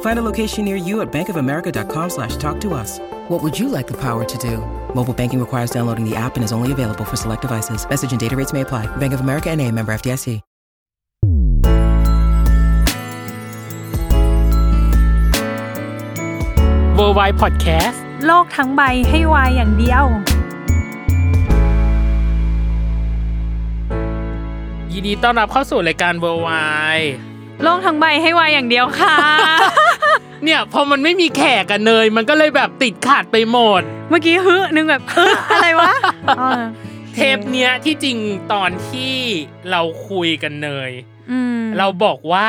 Find a location near you at bankofamerica.com slash talk to us. What would you like the power to do? Mobile banking requires downloading the app and is only available for select devices. Message and data rates may apply. Bank of America and a member FDIC. w o r l d w i d e Podcast โลกทั้งใบให้วายอย่างเดียว ยินดีต้อนรับเข้าสู่รายการ w o r l d w i d e โลกทั้งใบให้วายอย่างเดียวค่ะ เนี่ยพอมันไม่มีแขกกันเนย มันก็เลยแบบติดขาดไปหมด เมื่อกี้ฮึนึงแบบเอออะไรวะอ๋อเทปเนี้ยที่จริงตอนที่เราคุยกันเนยอืมเราบอกว่า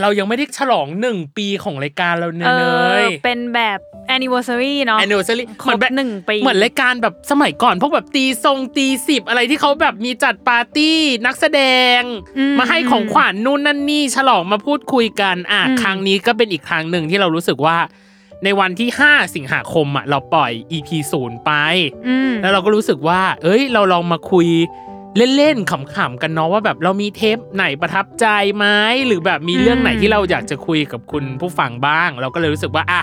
เรายังไม่ได้ฉลองหนึ่งปีของรายการเราเนเออยยเป็นแบบ anniversary เนาะ anniversary ครบหนึ่งปีเหมือนรายการแบบสมัยก่อน พวกแบบตีทรงตีสิบอะไรที่เขาแบบมีจัดปาร์ตี้นักแสดงอืมมาให้ของขวัญนู่นนั่นนี่ฉลองมาพูดคุยกันอะอืมครั้งนี้ก็เป็นอีกครั้งหนึ่งที่เรารู้สึกว่า ในวันที่ 5 สิงหาคมอะเราปล่อย EP ศูนย์ไปอืมแล้วเราก็รู้สึกว่า เอ้ย เราลองมาคุยเล่นๆขำๆกันเนาะว่าแบบเรามีเทปไหนประทับใจไหมหรือแบบมีเรื่องไหนที่เราอยากจะคุยกับคุณผู้ฟังบ้าง เราก็เลยรู้สึกว่าอะ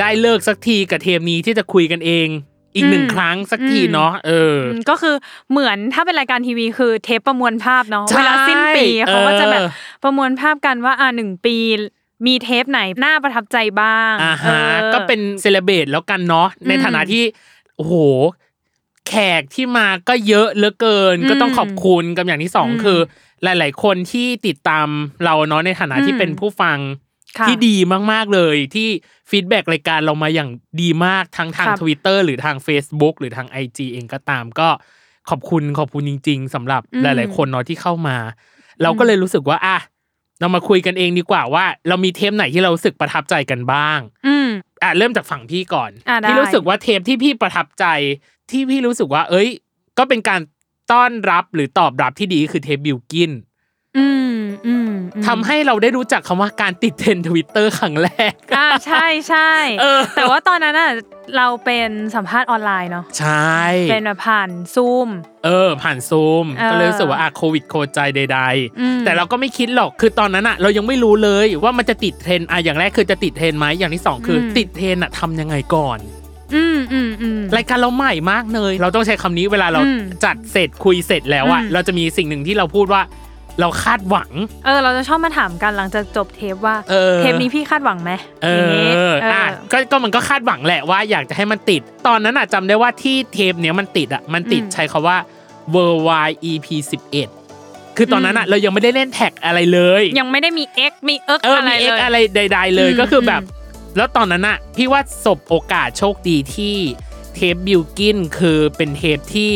ได้เลิกสักทีกับเทปนี้ที่จะคุยกันเอง อีกหนึ่งครั้งสักทีเนาะเอออืมก็คือเหมือนถ้าเป็นรายการทีวีคือเทปประมวลภาพเนาะใช่เวลาสิ้นปีเขาก็จะแบบเออประมวลภาพกันว่าอ่าหนึ่งปีมีเทปไหนน่าประทับใจบ้างอ่าฮะออก็เป็นเซเลเบตแล้วกันเนาะในฐานะที่โอ้โหแขกที่มาก็เยอะเหลือเกินอืมก็ต้องขอบคุณกับอย่างที่สองอืมคือ หลาย ๆ คนที่ติดตามเราเนาะในฐานะที่อืมเป็นผู้ฟังค่ะที่ดีมาก ๆ เลยที่ feedback รายการเรามาอย่างดีมากทั้งทางครับ Twitter หรือทาง Facebook หรือทาง IG เองก็ตามก็ขอบคุณขอบคุณจริง ๆสำหรับอืมหลาย ๆ คนเนาะที่เข้ามา เราก็เลยรู้สึกว่าอะเรามาคุยกันเองดีกว่าว่า เรามีเทปไหนที่เรารู้สึกประทับใจกันบ้าง อืมอะเริ่มจากฝั่งพี่ก่อนอะได้พี่รู้สึกว่าเทปที่พี่ประทับใจ ที่พี่รู้สึกว่า เอ้ย ก็เป็นการต้อนรับหรือตอบรับที่ดีคือเทปบิวกิ้นอืมอืมอืม ทำให้เราได้รู้จักคำว่าการติดเทรนด์ทวิตเตอร์ Twitter ครั้งแรกอ่าใช่ใช่เออแต่ว่าตอนนั้นอะเราเป็นสัมภาษณ์ออนไลน์เนาะใช่เป็นแบบผ่านซูมเออ ผ่านซูมเออก็เลยรู้สึกว่าอะโควิดโคใจใดอืมๆแต่เราก็ไม่คิดหรอกคือตอนนั้นอะ เรายังไม่รู้เลยว่ามันจะติดเทรนด์อะอย่างแรกคือจะติดเทรนด์ไหมอย่างที่สองคืออมติดเทรนด์อะทำยังไงก่อนอืมอืมอืมรายการเราใหม่มากเลย เราต้องใช้คำนี้เวลาเราอืมจัดเสร็จคุยเสร็จแล้วอะอืมเราจะมีสิ่งหนึ่งที่เราพูดว่า เราคาดหวัง เออ เราจะชอบมาถามกันหลังจากจบเทปว่าเออเทปนี้พี่คาดหวังไหมเออย่างงี้อเออะอก็ก็มันก็คาดหวังแหละว่าอยากจะให้มันติด ตอนนั้นอะจำได้ว่าที่เทปเนี้ยมันติดอะมันติดอืมใช้คาว่า worldwide EP 11คือตอนนั้นอะเรายังไม่ได้เล่นแท็กอะไรเลย ยังไม่ได้มี X มีเอิกเอออะไรมีเอ็เลกยอะไรใด ๆ เลยอืมก็คือแบบอืมแล้วตอนนั้นอะพี่ว่าสบโอกาสโชคดีที่เทปบิลกินคือเป็นเทปที่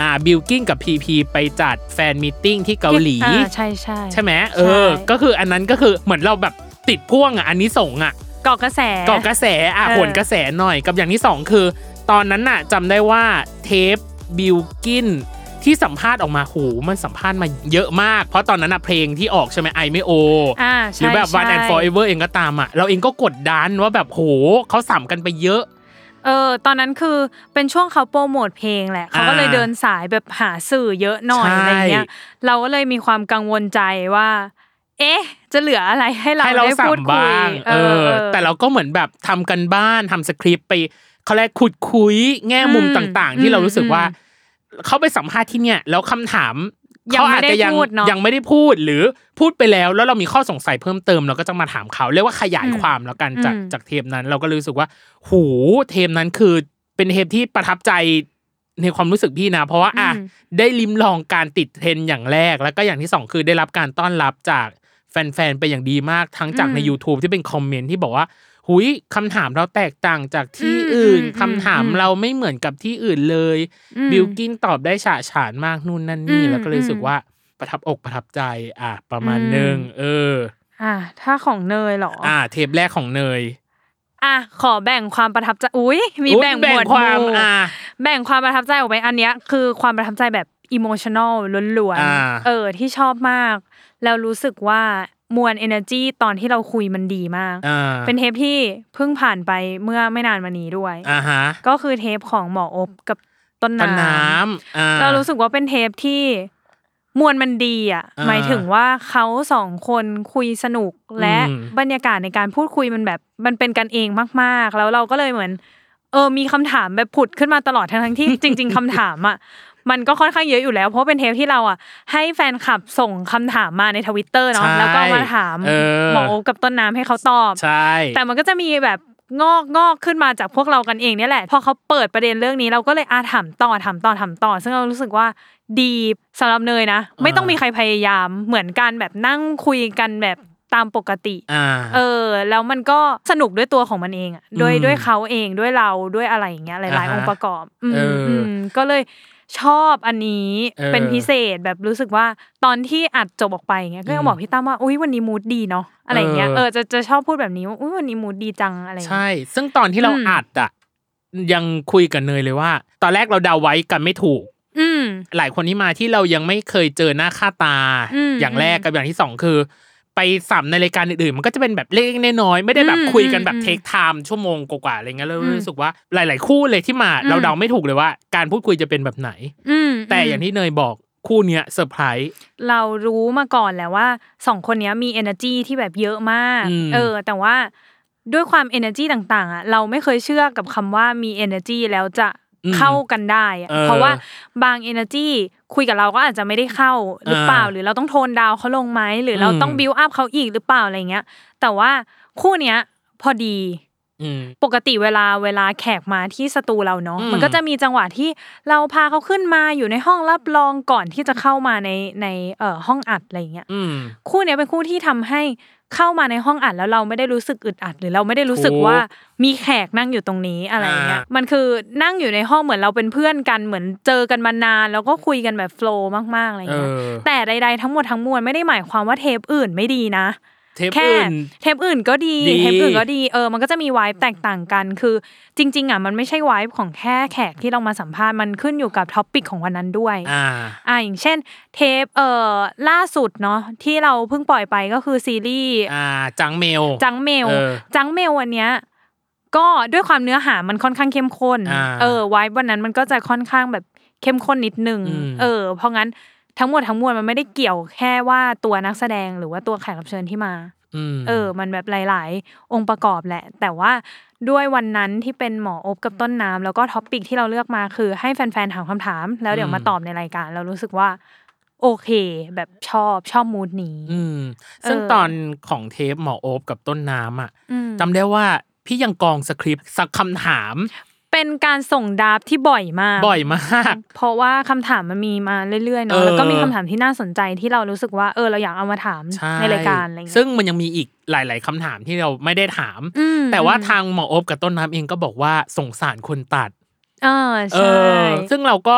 อ่าบิลกินกับพีพีไปจัดแฟนมิทติ้งที่เกาหลี อ่าใช่ใช่ ใช่ไหมเออ ใช่ ก็คืออันนั้นก็คือเหมือนเราแบบติดพ่วงอะอันนี้ส่งส์อะเกาะกระแสเกาะกระแสอะเออ ผลกระแสหน่อยกับอย่างที่สองคือ ตอนนั้นน่ะจำได้ว่าเทปบิลกินที่สัมภาษณ์ออกมาโหมันสัมภาษณ์มาเยอะมาก เพราะตอนนั้นน่ะเพลงที่ออกใช่ไหม I ไม่ O อ่าหใช่รือแบบ One ใช่ and Forever เองก็ตามอะเราเองก็กดดันว่าแบบโหเขาสัมกันไปเยอะ เออตอนนั้นคือเป็นช่วงเขาโปรโมทเพลงแหละเขาก็เลยอ่าเดินสายแบบหาสื่อเยอะหน่อยใช่อะไรเงี้ย เราก็เลยมีความกังวลใจว่า เอ๊ะ จะเหลืออะไรให้เราให้เราได้สัพูมดคุยบ้างเออ แต่เราก็เหมือนแบบทำกันบ้านทำสคริปต์ไปเขาเรียกขุดคุยแง่มุมอืมต่าง ๆ ที่เรารู้สึกว่าอืมเขาไปสัมภาษณ์ที่เนี่ยแล้วคำถามยัง เขาไม่อาจได้จะยังพูดเนอะยังไม่ได้พูดหรือพูดไปแล้ว แล้วเรามีข้อสงสัยเพิ่มเติมเราก็จะมาถามเขาเรียกว่าขยายอืมความแล้วกันจากอืมจากเทปนั้น เราก็เลยรู้สึกว่าหูเทปนั้นคือเป็นเทปที่ประทับใจในความรู้สึกพี่นะ เพราะว่าอะอืมได้ลิมลองการติดเทรนด์อย่างแรก แล้วก็อย่างที่สองคือได้รับการต้อนรับจากแฟนๆไปอย่างดีมากทั้งจากในอืม YouTube ที่เป็นคอมเมนต์ที่บอกว่า หุยคำถามเราแตกต่างจากที่อืมอื่นอืมคำถามอืมเราไม่เหมือนกับที่อื่นเลยอืมบิลกินตอบได้ฉะฉานมากนู่นนั่นนี่อืมแล้วก็เลยรู้สึกอืมว่าประทับอกประทับใจ อะ ประมาณอืมหนึ่งเออ อะถ้าของเนยเหรอ อะเทปแรกของเนยอะขอแบ่งความประทับใจอุ้ยมีอุ๊ยแบ่งหแบ่มงวดความหมู่อะแบ่งความประทับใจออกไปอันเนี้ย คือความประทับใจแบบ emotional ล้วนอ่าๆเออที่ชอบมาก แล้วรู้สึกว่า มวล energy ตอนที่เราคุยมันดีมากอ่าเป็นเทปที่เพิ่งผ่านไปเมื่อไม่นานมานี้ด้วยอ่าฮะก็คือเทปของหมออบกับต้นต้นน้น้ำอ่าำเรารู้สึกว่าเป็นเทปที่มวลมันดีอะอ่าหมายถึงว่าเขาสองคนคุยสนุกและอืมบรรยากาศในการพูดคุยมันแบบ มันเป็นกันเองมาก ๆ แล้วเราก็เลยเหมือน เออมีคำถามแบบผุดขึ้นมาตลอดทั้งๆที่จริง ๆคำถามอะ มันก็ค่อนข้างเยอะอยู่แล้ว เพราะเป็นเทปที่เราอะให้แฟนคลับส่งคำถามมาในทวิตเตอร์เนาะใช่แล้วก็มาถามเออหมอโอ๊คกับต้นน้ำให้เขาตอบใช่แต่มันก็จะมีแบบงอกงอกขึ้นมาจากพวกเรากันเองเนี่ยแหละ พอเขาเปิดประเด็นเรื่องนี้เราก็เลยอาถามต่อถามต่อถามต่อ ซึ่งเรารู้สึกว่าดีสำหรับเนยนะ ไม่ต้องมีใครพยายามเหมือนกันแบบนั่งคุยกันแบบตามปกติอ่าเออ แล้วมันก็สนุกด้วยตัวของมันเองอะด้วยอืมด้วยเขาเองด้วยเราด้วยอะไรอย่างเงี้ยหลายอ่าๆฮะองค์ประกอบ อืมเอออืมก็เลย ชอบอันนี้เออเป็นพิเศษแบบรู้สึกว่าตอนที่อัดจบออกไปอย่างเงี้ยก็ยังอืมบอกพี่ตั้มว่าอุ้ยวันนี้มูดดีเนาะอะไรอย่างเงี้ยเออเออจะจะชอบพูดแบบนี้ว่าอุ้ยวันนี้มูดดีจังอะไรอย่างใช่เงี้ยซึ่งตอนที่เราอืมอัดอะยังคุยกับเนยเลยว่า ตอนแรกเราเดาไว้กันไม่ถูก อืมหลายคนที่มาที่เรายังไม่เคยเจอหน้าค่าตาอืมอย่างแรกกับอย่างที่สองคือ ไปสัมฯ ในรายการอื่นๆ มันก็จะเป็นแบบเล็กๆน้อยๆไม่ได้แบบอืมคุยกันแบบอืม take time ชั่วโมงกว่าๆอะไรเงี้ยเราอืมรู้สึกว่าหลาย ๆ คู่เลยที่มาอืมเราเดาไม่ถูกเลยว่าการพูดคุยจะเป็นแบบไหนอืมแต่อย่างที่เนยบอกคู่เนี้ยเซอร์ไพรส์เรารู้มาก่อนแหละว่าสองคนเนี้ยมี energy ที่แบบเยอะมากอืมเออ แต่ว่าด้วยความ energy ต่างๆอะเราไม่เคยเชื่อกับคำว่ามี energy แล้วจะอืม เข้ากันได้อะเออเพราะว่าบาง energy คุยกับเราก็อาจจะไม่ได้เข้าหรือเปล่าอ่าหรือเราต้องโทนดาวเขาลงไหมหรือเราอืมต้อง build up เขาอีกหรือเปล่าอะไรเงี้ย แต่ว่าคู่เนี้ยพอดีอืมปกติเวลาเวลาแขกมาที่สตูเราเนาะอืมมันก็จะมีจังหวะที่เราพาเขาขึ้นมาอยู่ในห้องรับรองก่อนที่จะเข้ามาในในเอ่อห้องอัดอะไรเงี้ยอืมคู่เนี้ยเป็นคู่ที่ทำให้ เข้ามาในห้องอัดแล้วเราไม่ได้รู้สึกอึดอัด หรือเราไม่ได้รู้สึกถูกว่ามีแขกนั่งอยู่ตรงนี้อะไรเงี้ยอ่ามัมันคือนั่งอยู่ในห้องเหมือนเราเป็นเพื่อนกันเหมือนเจอกันมานาน แล้วก็คุยกันแบบ flow มากๆอะไรเอเงี้ยอแต่ใดๆทั้งหมดทั้งมวลไม่ได้หมายความว่าเทปอื่นไม่ดีนะ เทปแค่อื่นเทปอื่นก็ดีดีเทปอื่นก็ดีเออมันก็จะมีวายแตกต่างกัน คือจริง ๆอะมันไม่ใช่วายของแค่แขกที่เรามาสัมภาษณ์มันขึ้นอยู่กับ topic ของวันนั้นด้วยอ่าอ่าอย่างเช่น เทปเอ่อล่าสุดเนาะที่เราเพิ่งปล่อยไปก็คือซีรีส์อ่าจังเมลจังเมลเออจังเมลวันเนี้ยก็ด้วยความเนื้อหามันค่อนข้างเข้มข้นอ่าเออไว้วันนั้นมันก็จะค่อนข้างแบบเข้มข้นนิดนึงอืมเออ เพราะงั้น ทั้งหมดทั้งมวลมันไม่ได้เกี่ยวแค่ว่าตัวนักแสดงหรือว่าตัวแขกรับเชิญที่มาอืมเออ มันแบบหลาย ๆ องค์ประกอบแหละ แต่ว่าด้วยวันนั้นที่เป็นหมออบกับต้นน้ำแล้วก็ topic ที่เราเลือกมาคือให้แฟน ๆ ถามคำถาม แล้วเดี๋ยวอืมมาตอบในรายการ เรารู้สึกว่า โอเค แบบชอบชอบมูดนี้อืมซึ่งเออตอนของเทปหมอโอ๊บกับต้นน้ำอะอืมจำได้ว่าพี่ยังกองสคริปต์สักคำถาม เป็นการส่งดราฟที่บ่อยมาก บ่อยมาก เพราะว่าคำถามมันมีมาเรื่อยๆเอเนาะอแล้วก็มีคำถามที่น่าสนใจที่เรารู้สึกว่าเออเราอยากเอามาถามใช่ในรายการอะไรเงี้ยซึ่งมันยังมีอีกหลาย ๆคำถามที่เราไม่ได้ถามอืมแต่ว่าทางหมอโอ๊บกับต้นน้ำเองก็บอกว่าสงสารคนตัดเออเอใช่อซึ่งเราก็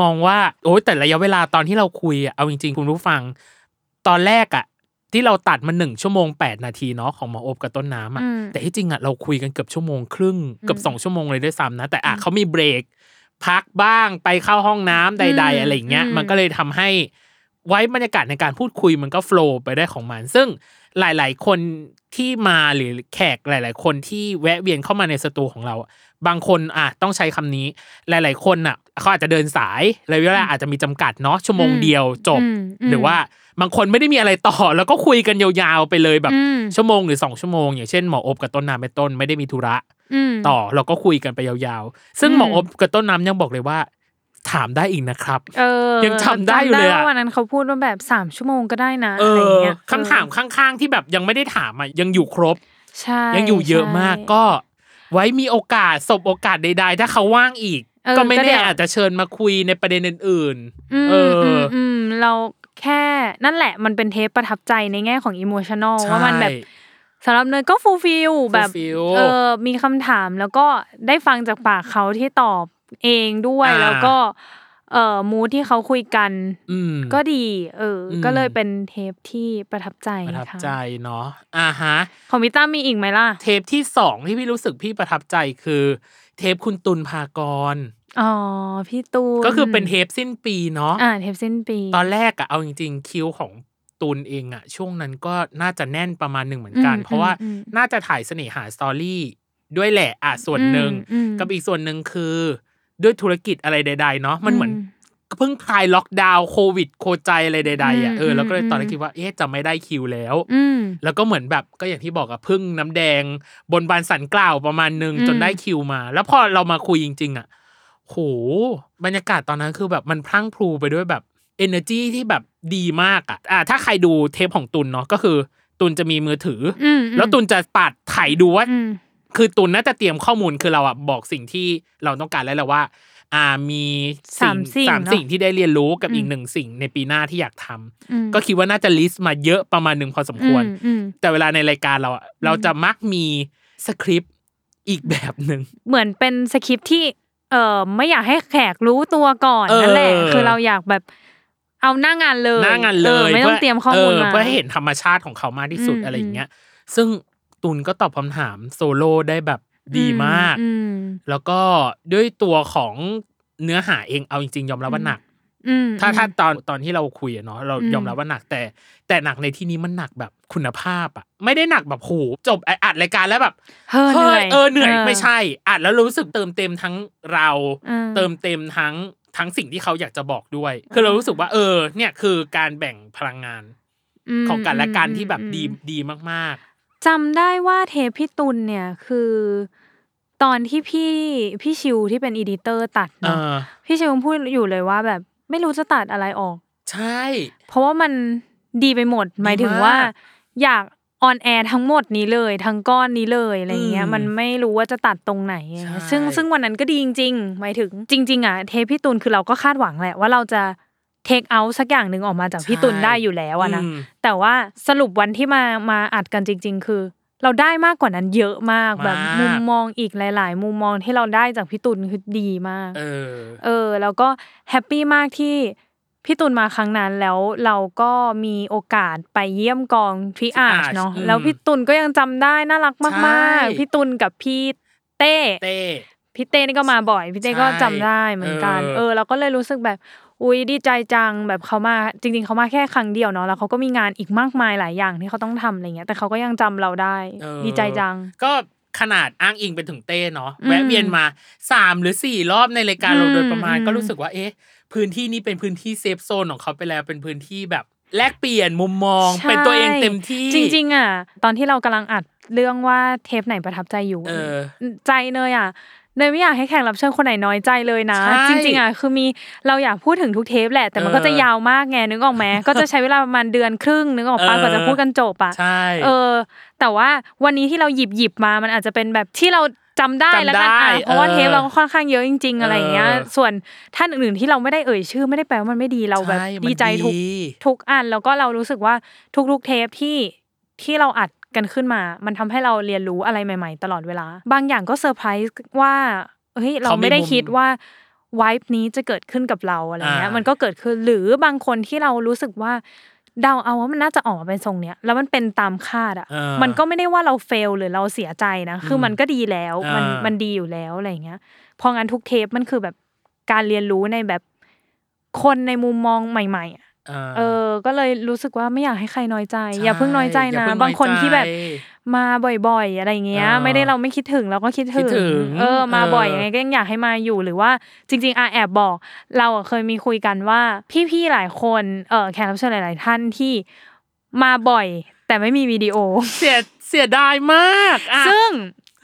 มองว่าโอ้ยแต่ระยะเวลาตอนที่เราคุยอะเอาจริง ๆ คุณผู้ฟัง ตอนแรกอะ ที่เราตัดมาหนึ่งชั่วโมงแปดนาทีเนาะของหมอโอบกับต้นน้ำอะอืมแต่ที่จริงอะเราคุยกันเกือบชั่วโมงครึ่งเกือบสองชั่วโมงเลยด้วยซ้ำนะ แต่อะเขามีเบรก พักบ้างไปเข้าห้องน้ำใด ๆ อะไรอย่างเงี้ยอืมมันก็เลยทำให้ไว้บรรยากาศในการพูดคุยมันก็โฟล์ไปได้ของมัน ซึ่งหลาย ๆ คนที่มาหรือแขกหลาย ๆ คนที่แวะเวียนเข้ามาในสตูของเราอะบางคนอะต้องใช้คำนี้ หลาย ๆ คนอะเขาอาจจะเดินสายระยะเวลาอาจจะมีจำกัดเนาะชั่วโมงอืมเดียวจบอืมอืมหรือว่า บางคนไม่ได้มีอะไรต่อ แล้วก็คุยกันยาวๆไปเลยแบบอืมชั่วโมงหรือสองชั่วโมงอย่างเช่นหมออบกับต้นน้ำเป็นต้นไม่ได้มีธุระอืมต่อเราก็คุยกันไปยาวๆ ซึ่งอืมหมออบกับต้นน้ำยังบอกเลยว่าถามได้อีกนะครับเออยังจำได้อยู่เลยอะจำว่าวันนั้นเขาพูดว่าแบบสามชั่วโมงก็ได้นะเออะไรอเงี้ยคำถามข้างๆที่แบบยังไม่ได้ถามอะยังอยู่ครบใช่ยังอยู่เยอะมากใช่ก็ ไว้มีโอกาสสบโอกาสใด ๆ ถ้าเขาว่างอีกเออก็ไม่ก็เดี๋แน่ยวอาจจะเชิญมาคุยในประเด็นอื่นอืมๆเอออือมอืมเรา แค่นั่นแหละมันเป็นเทปประทับใจในแง่ของ emotional ใช่ว่ามันแบบสำหรับเนยก็ fulfill แบบ fulfill เออมีคำถามแล้วก็ได้ฟังจากปากเขาที่ตอบเองด้วยอ่าแล้วก็ เอ่อ mood ที่เขาคุยกันอืมก็ดี เอออมก็เลยเป็นเทปที่ประทับใจประทับค่ะใจเนาะอ่าฮะของพี่ตั้มมีอีกไหมล่ะ เทปที่สองที่พี่รู้สึกพี่ประทับใจคือ เทปคุณตุลภากร อ๋อพี่ตูนก็คือเป็นเทปสิ้นปีเนาะอ่าเทปสิ้นปี ตอนแรกอะเอาจริง ๆ คิวของตูนเองอะช่วงนั้นก็น่าจะแน่นประมาณหนึ่งเหมือนกันอืมเพราะว่าอืมน่าจะถ่ายเสน่หาสตอรี่ด้วยแหละอะส่วนหนึ่งอืมอืมกับอีกส่วนหนึ่งคือ ด้วยธุรกิจอะไรใด ๆ เนาะมันเหมือนอืมเพิ่งคลายล็อกดาวน์โควิด โคใจอะไรใดๆอะอืมเออแล้วก็เลยอืมตอนแรกคิดว่าเอ๊ะจะไม่ได้คิวแล้วอืมแล้วก็เหมือนแบบก็อย่างที่บอกอะพึ่งน้ำแดง บนบานสันกล่าวประมาณหนึ่งอืมจนได้คิวมา แล้วพอเรามาคุยจริง ๆอะ โหบรรยากาศตอนนั้นคือแบบมันพลั่งพลูไปด้วยแบบ energy ที่แบบดีมากอะอะถ้าใครดูเทปของตุนเนาะก็คือ ตุนจะมีมือถือออืมแล้วตุนจะปัดไถดูว่าอืมคือตุนน่าจะเตรียมข้อมูลคือเราอะบอกสิ่งที่เราต้องการแล้วแหละว่า อ่ามีสามสิ่งสามเนอะสิ่งที่ได้เรียนรู้กับอืมอีกหนึ่งสิ่งในปีหน้าที่อยากทำอืมก็คิดว่าน่าจะลิสต์มาเยอะประมาณหนึ่งพอสมควรอืมอืมแต่เวลาในรายการเราอะเราจะมักมีสคริปต์อีกแบบหนึ่งเหมือนเป็นสคริปต์ที่ เอ่อไม่อยากให้แขกรู้ตัวก่อนเออนั่นแหละคือเราอยากแบบเอาหน้างานเลยหน้างานเลออยไม่ต้องเตรียมข้อมูลมาเพื่อให้เห็นธรรมชาติของเขามากที่สุดอืมอะไรอย่างเงี้ย ซึ่งตุลก็ตอบคำถามโซโล่ได้แบบดีมากอืมแล้วก็ด้วยตัวของเนื้อหาเองเอาจริงๆ ยอมรับว่าหนักอืม ถ้าถ้าอืมตอนตอนที่เราคุยอะเนาะเราอืมยอมรับว่าหนักแต่ แต่หนักในที่นี้มันหนักแบบคุณภาพอะไม่ได้หนักแบบโหจบอัดรายการแล้วแบบเฮ้อเหนื่อยเออเหนื่อยไม่ใช่อัดแล้วรู้สึกเติมเต็มทั้งเราอืมเติมเต็มทั้งทั้งสิ่งที่เขาอยากจะบอกด้วย คือเรารู้สึกว่าเออ เนี่ยคือการแบ่งพลังงานมของกันและกันที่แบบอืมดีดีมากจำได้ว่าเทปพี่ตุลเนี่ยคือตอนที่พี่พี่ชิวที่เป็นอีดิเตอร์ตัดๆเอเนาะอพี่ชิวพูดอยู่เลยว่าแบบ ไม่รู้จะตัดอะไรออก ใช่ เพราะว่ามันดีไปหมด หมายถึงว่า อยากออนแอร์ทั้งหมดนี้เลยทั้งก้อนนี้เลยอะไรเงี้ยอืมมันไม่รู้ว่าจะตัดตรงไหนใช่ซึ่งซึ่งวันนั้นก็ดีจริง ๆ หมายถึงจริง ๆอะเทปพี่ตุลคือเราก็คาดหวังแหละว่าเราจะเทคเอาสักอย่างหนึ่งออกมาจากพี่ตุลได้อยู่แล้วอะนะอืมแต่ว่าสรุปวันที่มามาอัดกันจริง ๆ คือ เราได้มากกว่านั้นเยอะมากแบบมากมุมมองอีกหลาย ๆ มุมมองที่เราได้จากพี่ตุลคือดีมาก เออ เออ แล้วก็ happy มากที่พี่ตุลมาครั้งนั้นแล้วเราก็มีโอกาสไปเยี่ยมกองทรีอาร์ Triage เนาะอืมแล้วพี่ตุลก็ยังจำได้น่ารักมากใช่ๆพี่ตุลกับพี่เต้เต้พี่เต้นี่ก็มาบ่อยพี่เต้ก็ใช่จำได้เหมือนกันเออเออเราก็เลยรู้สึกแบบ อุ้ยดีใจจังแบบเขามาจริง ๆเขามาแค่ครั้งเดียวเนาะแล้วเขาก็มีงานอีกมากมายหลายอย่างที่เขาต้องทำอะไรเงี้ยแต่เขาก็ยังจำเราได้เออดีใจจัง ก็ขนาดอ้างอิงเป็นถึงเต้เนาะอืมแวะเวียนมาสามหรือสี่รอบในรายการเราอืมโดยประมาณอืมก็รู้สึกว่าเอ๊ะ พื้นที่นี้เป็นพื้นที่เซฟโซนของเขาไปแล้วเป็นพื้นที่แบบแลกเปลี่ยนมุมมองใช่เป็นตัวเองเต็มที่ จริง ๆ อะ ตอนที่เรากำลังอัดเรื่องว่าเทปไหนประทับใจอยู่เออใจเนยอะ เนยไม่อยากให้แขกรับเชิญคนไหนน้อยใจเลยนะใช่จริงๆอะคือมีเราอยากพูดถึงทุกเทปแหละ แต่มันเออก็จะยาวมากไงนึกออกไหมก็จะใช้เวลาประมาณเดือนครึ่งนึกออกปะเออกว่าจะพูดกันจบอะใช่เออ แต่ว่าวันนี้ที่เราหยิบหยิบมามันอาจจะเป็นแบบที่เราจำได้จำแล้วกันได้อะเพราะว่าเออเทปเราก็ค่อนข้างเยอะจริง ๆ อะไรอย่างเงี้ยเออส่วนท่านอื่นๆที่เราไม่ได้เอ่ยชื่อ ไม่ได้แปลว่ามันไม่ดีเราแบบช่มันดีใจทุกทุกอันแล้วก็เรารู้สึกว่าทุกๆเทปที่ที่เราอัด กันขึ้นมา มันทำให้เราเรียนรู้อะไรใหม่ ๆ ตลอดเวลา บางอย่างก็เซอร์ไพรส์ว่าเฮ้ยเราเขามีไม่ได้มุมคิดว่าวายนี้จะเกิดขึ้นกับเราอะไรเงี้ยอ่ามัมันก็เกิดขึ้นหรือบางคนที่เรารู้สึกว่าเดาเอาว่ามันน่าจะออกมาเป็นทรงเนี้ยแล้วมันเป็นตามคาดอะเออมันก็ไม่ได้ว่าเราเฟลหรือเราเสียใจนะ คือมันก็ดีแล้วมันอ่ามัมันดีอยู่แล้วอะไรเงี้ยพองั้นทุกเทปมันคือแบบการเรียนรู้ในแบบคนในมุมมองใหม่ๆอะ เออ ก็เลยรู้สึกว่าไม่อยากให้ใครน้อยใจใช่อย่าเพิ่งน้อยใจอย่านะเพิ่งบางคนน้อยใจที่แบบมาบ่อย ๆ อะไรเงี้ยเออไม่ได้เราไม่คิดถึงเราก็คิดถึคิดถึงเออ มาเออบ่อยยังไงก็ยังอยากให้มาอยู่หรือว่าจริง ๆอาแอบบอก เราอะเคยมีคุยกันว่าพี่ๆหลายคนเออแขกรับเชิญหลาย ๆ ท่านที่มาบ่อย แต่ไม่มีวิดีโอ เสียเสียดายมากอะซึ่ง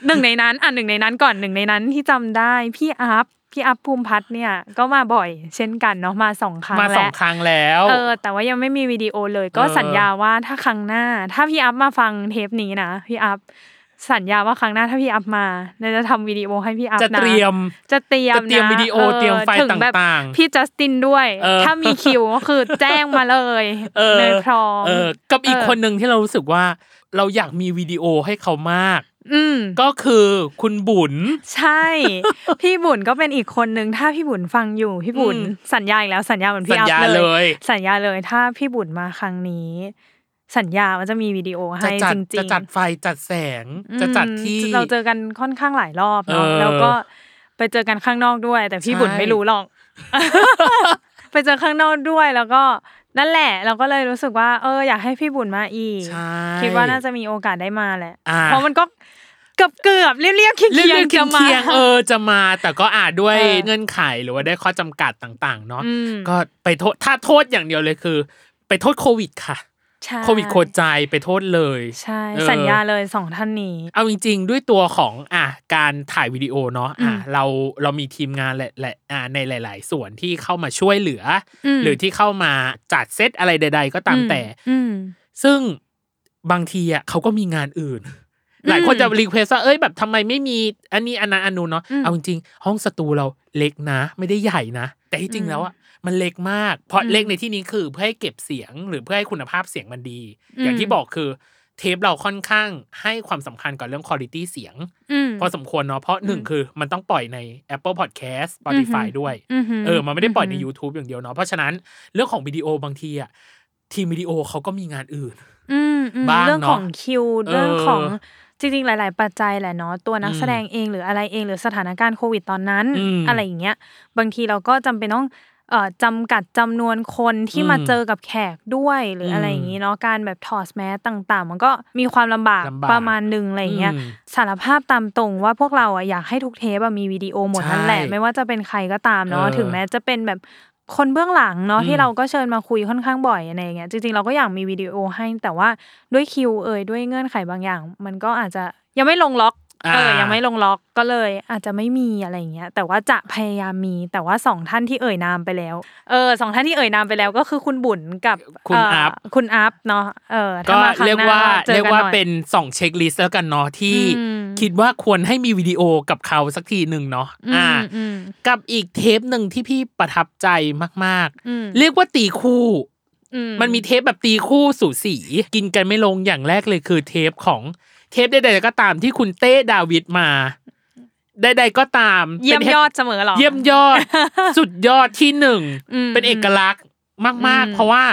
หนึ่งในนั้นอะหนึ่งในนั้นก่อนหนึ่งในนั้นที่จำได้พี่อัพ พี่อัพภูมิพัฒน์เนี่ยก็มาบ่อย เช่นกันเนาะมาสองครั้งมาสองแล้วครั้งแล้วเออแต่ว่ายังไม่มีวิดีโอเลย ก็เออสัญญาว่าถ้าครั้งหน้า ถ้าพี่อัพมาฟังเทปนี้นะพี่อัพสัญญาว่าครั้งหน้าถ้าพี่อัพมาเนยจะทำวิดีโอให้พี่อัพจะนะเตรียมจะเตรียมจะเตรียมนะวิดีโอออเตรียมไฟล์ถึแบบต่างๆพี่จัสตินด้วยเออถ้ามีคิวก็คือแจ้งมาเลยเออเนยพร้อมเออกับอีกเออคนหนึ่งที่เรารู้สึกว่า เราอยากมีวิดีโอให้เขามากอืม ก็คือคุณบุญ ใช่ พี่บุญก็เป็นอีกคนนึง ถ้าพี่บุญฟังอยู่ พี่บุญอืมสัญญาอีกแล้วสัญญาเหมือนพี่สัญอัพญาเลเลยยสัญญาเลยถ้าพี่บุญมาครั้งนี้ สัญญาว่าจะมีวิดีโอจะให้จัดจริงๆจะจัดไฟจัดแสงจะจัดที่อืมเราเจอกันค่อนข้างหลายรอบเนาะเออแล้วก็ไปเจอกันข้างนอกด้วย แต่พี่ใช่บุญไม่รู้หรอก ไปเจอข้างนอกด้วย แล้วก็นั่นแหละ เราก็เลยรู้สึกว่า เอออยากให้พี่บุญมาอีกใช่คิดว่าน่าจะมีโอกาสได้มาแหละอ่าเพราะมันก็เกือบเกือบๆเรียบเรียบๆเคียงเรื่องเคียงเคียงจะมาเคียงๆเออจะมา แต่ก็อาจด้วยเออเงื่อนไขหรือว่าได้ข้อจำกัดต่าง ๆ เนาะอืมก็ไปโทษถ้าโทษอย่างเดียวเลยคือ ไปโทษโควิดค่ะใช่ โควิดโคใจไปโทษเลยใช่เออสัญญาเลยสองท่านนี้ เอาจริง ๆ ด้วยตัวของอะการถ่ายวิดีโอเนาะอะอืมเราเรามีทีมงานแหละแหละอะในหลาย ๆ ส่วนที่เข้ามาช่วยเหลืออมหรือที่เข้ามาจัดเซตอะไรใด ๆ ก็ตามแต่อืมซึ่งบางทีอะเขาก็มีงานอื่น หลายคนจะรีเควสว่าเอ้ยแบบทำไมไม่มีอันนี้อันนั้นอันนู้นเนาะอืมเอาจริงๆห้องสตูเราเล็กนะ ไม่ได้ใหญ่นะ แต่ที่จริงอืมแล้วอะ มันเล็กมาก เพราะอืมเล็กในที่นี้คือเพื่อให้เก็บเสียงหรือเพื่อให้คุณภาพเสียงมันดีอืมอย่างที่บอกคือเทปเราค่อนข้างให้ความสำคัญกับเรื่องคุณภาพเสียงอืมพอสมควรเนาะเพราะหนึ่งคือมันต้องปล่อยใน Apple Podcast Spotify อือหือด้วยอือหือเออมันไม่ได้ปล่อยในอือหือ YouTube อย่างเดียวเนาะเพราะฉะนั้นเรื่องของวิดีโอบางทีอะทีมวิดีโอเขาก็มีงานอื่นอืมอืมบ้างเรื่องเนอะของคิวเออเรื่องของจริงๆ หลาย ๆ ปัจจัยแหละเนาะตัวนักอืมแสดงเองหรืออะไรเองหรือสถานการณ์โควิดตอนนั้นอืมอะไรอย่างเงี้ยบางทีเราก็จำเป็นต้องเอ่อ จำกัดจำนวนคนที่อืมมาเจอกับแขกด้วยหรืออมอะไรอย่างงี้เนาะการแบบถอดแมสต่างๆ มันก็มีความลำบากลำบากประมาณหนึ่งอะไรอย่างเงี้ยอืมสารภาพตามตรงว่าพวกเราอะอยากให้ทุกเทปอะมีวิดีโอหมดนั่นแหละใช่ไม่ว่าจะเป็นใครก็ตามเนาะเออถึงแม้จะเป็นแบบคนเบื้องหลังเนาะอืมที่เราก็เชิญมาคุยค่อนข้างบ่อยอะไรอย่างเงี้ยจริงๆเราก็อยากมีวิดีโอให้แต่ว่าด้วยคิวเอ่ยด้วยเงื่อนไขบางอย่าง มันก็อาจจะยังไม่ลงล็อก เอออ่ายัยังไม่ลงล็อกก็เลย อาจจะไม่มีอะไรอย่างเงี้ยแต่ว่าจะพยายามมีแต่ว่าสองท่านที่เอ่ยนามไปแล้วเออสองท่านที่เอ่ยนามไปแล้วก็คือคุณบุญกับคุณเอัพคุณอัพเนาะเออถ้ก็มคงเรียกหน้ว่าจอเรียกว่าหน่อเป็นสองเช็คลิสต์แล้วกันเนาะที่อืมคิดว่าควรให้มีวิดีโอกับเขาสักทีหนึ่งเนาะอืมอ่าอืมกับอีกเทปหนึ่งที่พี่ประทับใจมากอืมๆเรียกว่าตีคู่อืมันมีเทปแบบตีคู่สูสีกินกันไม่ลงอย่างแรกเลยคือเทปของ เทปใดๆก็ตามที่คุณเต้ดาวิดมาใดๆก็ตาม เยี่ยมป็นทปยอดเสมอหรอ เยี่ยมยอด สุดยอดที่หนึ่งอืมเป็นเอกลักษณ์มากอืๆมเพราะว่า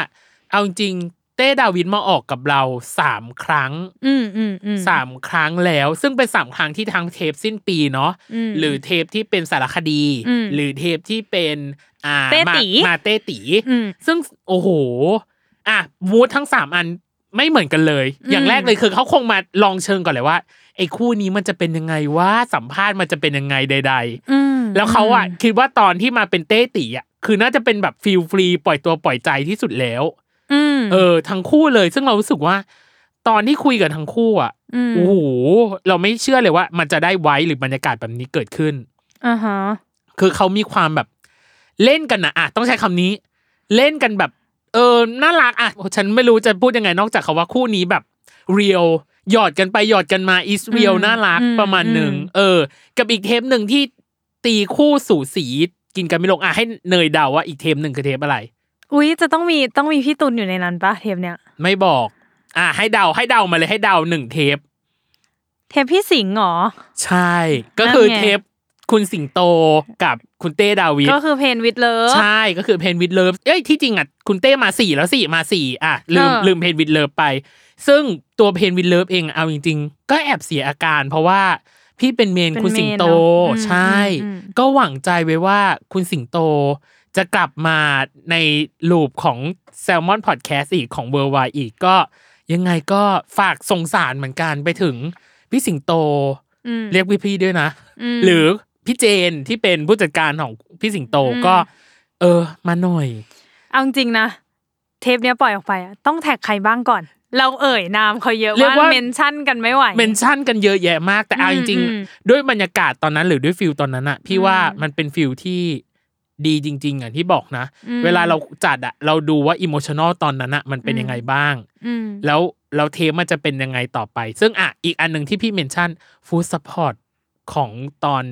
เอาจริงๆเต้ดาวิดมาออกกับเราสามครั้งอืมอืมอืมสามครั้งแล้ว ซึ่งเป็นสามครั้งที่ทั้งเทปสิ้นปีเนาะอืมหรือเทปที่เป็นสารคดีอืมหรือเทปที่เป็นอ่าเต้มาตี๋มาเต้ตีอืมซึ่งโอ้โห อะมูดทั้งสามอัน ไม่เหมือนกันเลยอืมอย่างแรกเลยคือเขาคงมาลองเชิงก่อนเลยว่าไอ้คู่นี้มันจะเป็นยังไงว่าสัมภาษณ์มันจะเป็นยังไงใดๆอืมแล้วเขาอะคิดว่าตอนที่มาเป็นเต้ตีอะคือน่าจะเป็นแบบฟีลฟรีปล่อยตัวปล่อยใจที่สุดแล้วอืมเออ ทั้งคู่เลย ซึ่งเรารู้สึกว่า ตอนที่คุยกับทั้งคู่อะมโอ้โหเราไม่เชื่อเลยว่า มันจะได้ไว้หรือบรรยากาศแบบนี้เกิดขึ้นอ่าฮะคือเขามีความแบบ เล่นกันนะอะต้องใช้คำนี้ เล่นกันแบบ เออน่ารักอะฉันไม่รู้จะพูดยังไงนอกจากคาว่าคู่นี้แบบเรียลหยอดกันไปหยอดกันมาอิสเรียลอืมน่ารักอืมประมาณหนึ่งอืมเออ กับอีกเทปหนึ่งที่ตีคู่สู่สีกินกันไม่ลงอะให้เนยเดาว่าอีกเทปหนึ่งคือเทปอะไร อุ้ยจะต้องมีต้องมีพี่ตุลอยู่ในนั้นปะเทปเนี้ยไม่บอก อะให้เดาให้เดามาเลยให้เดาหนึ่งเทป เทปพี่สิงห์เหรอ ใช่ ก็คือนั่นไงเทป คุณสิงโตกับคุณเต้ดาวิดก็คือ Paint with Love ใช่ก็คือ Paint with Love เอ้ยที่จริงอะคุณเต้มาสี่แล้วสี่มาสี่อะลืมเออลืม Paint with Love ไป ซึ่งตัวเพนวิดเลิฟเองเอาจริง ๆ ก็แอบเสียอาการ เพราะว่าพี่เป็น main เป็นคุณสิงโต main เนอะอืมใช่อืมอืมก็หวังใจไว้ว่าคุณสิงโตจะกลับมาใน loop ของ Salmon Podcast อีกของเวอร์ไวอีกก็ยังไงก็ฝากส่งสารเหมือนกันไปถึงพี่สิงโตอืมเรียกพี่พี่ด้วยนะมหรือ พี่เจนที่เป็นผู้จัดการของพี่สิงโตอืมก็ เออ มาหน่อย เอาจริงๆนะ เทปเนี้ยปล่อยออกไปอะต้อง tag ใครบ้างก่อน เราเอ่ยนามเขาเยอะเรียกว่าว่า mention กันไม่ไหวเมนชั่นกันเยอะแยะมาก แต่เอาอืจมริงอืมๆด้วยบรรยากาศตอนนั้นหรือด้วย feel ตอนนั้นอะพี่ว่าอืมมันเป็น feel ที่ดีจริง ๆ อย่างที่บอกนะอืมเวลาเราจัดอะเราดูว่า emotional ตอนนั้นอะมันเป็นอืมยังไงบ้างอืมแล้วแล้วเทปมันจะเป็นยังไงต่อไป ซึ่งอะอีกอันหนึ่งที่พี่ mention food support ของตอน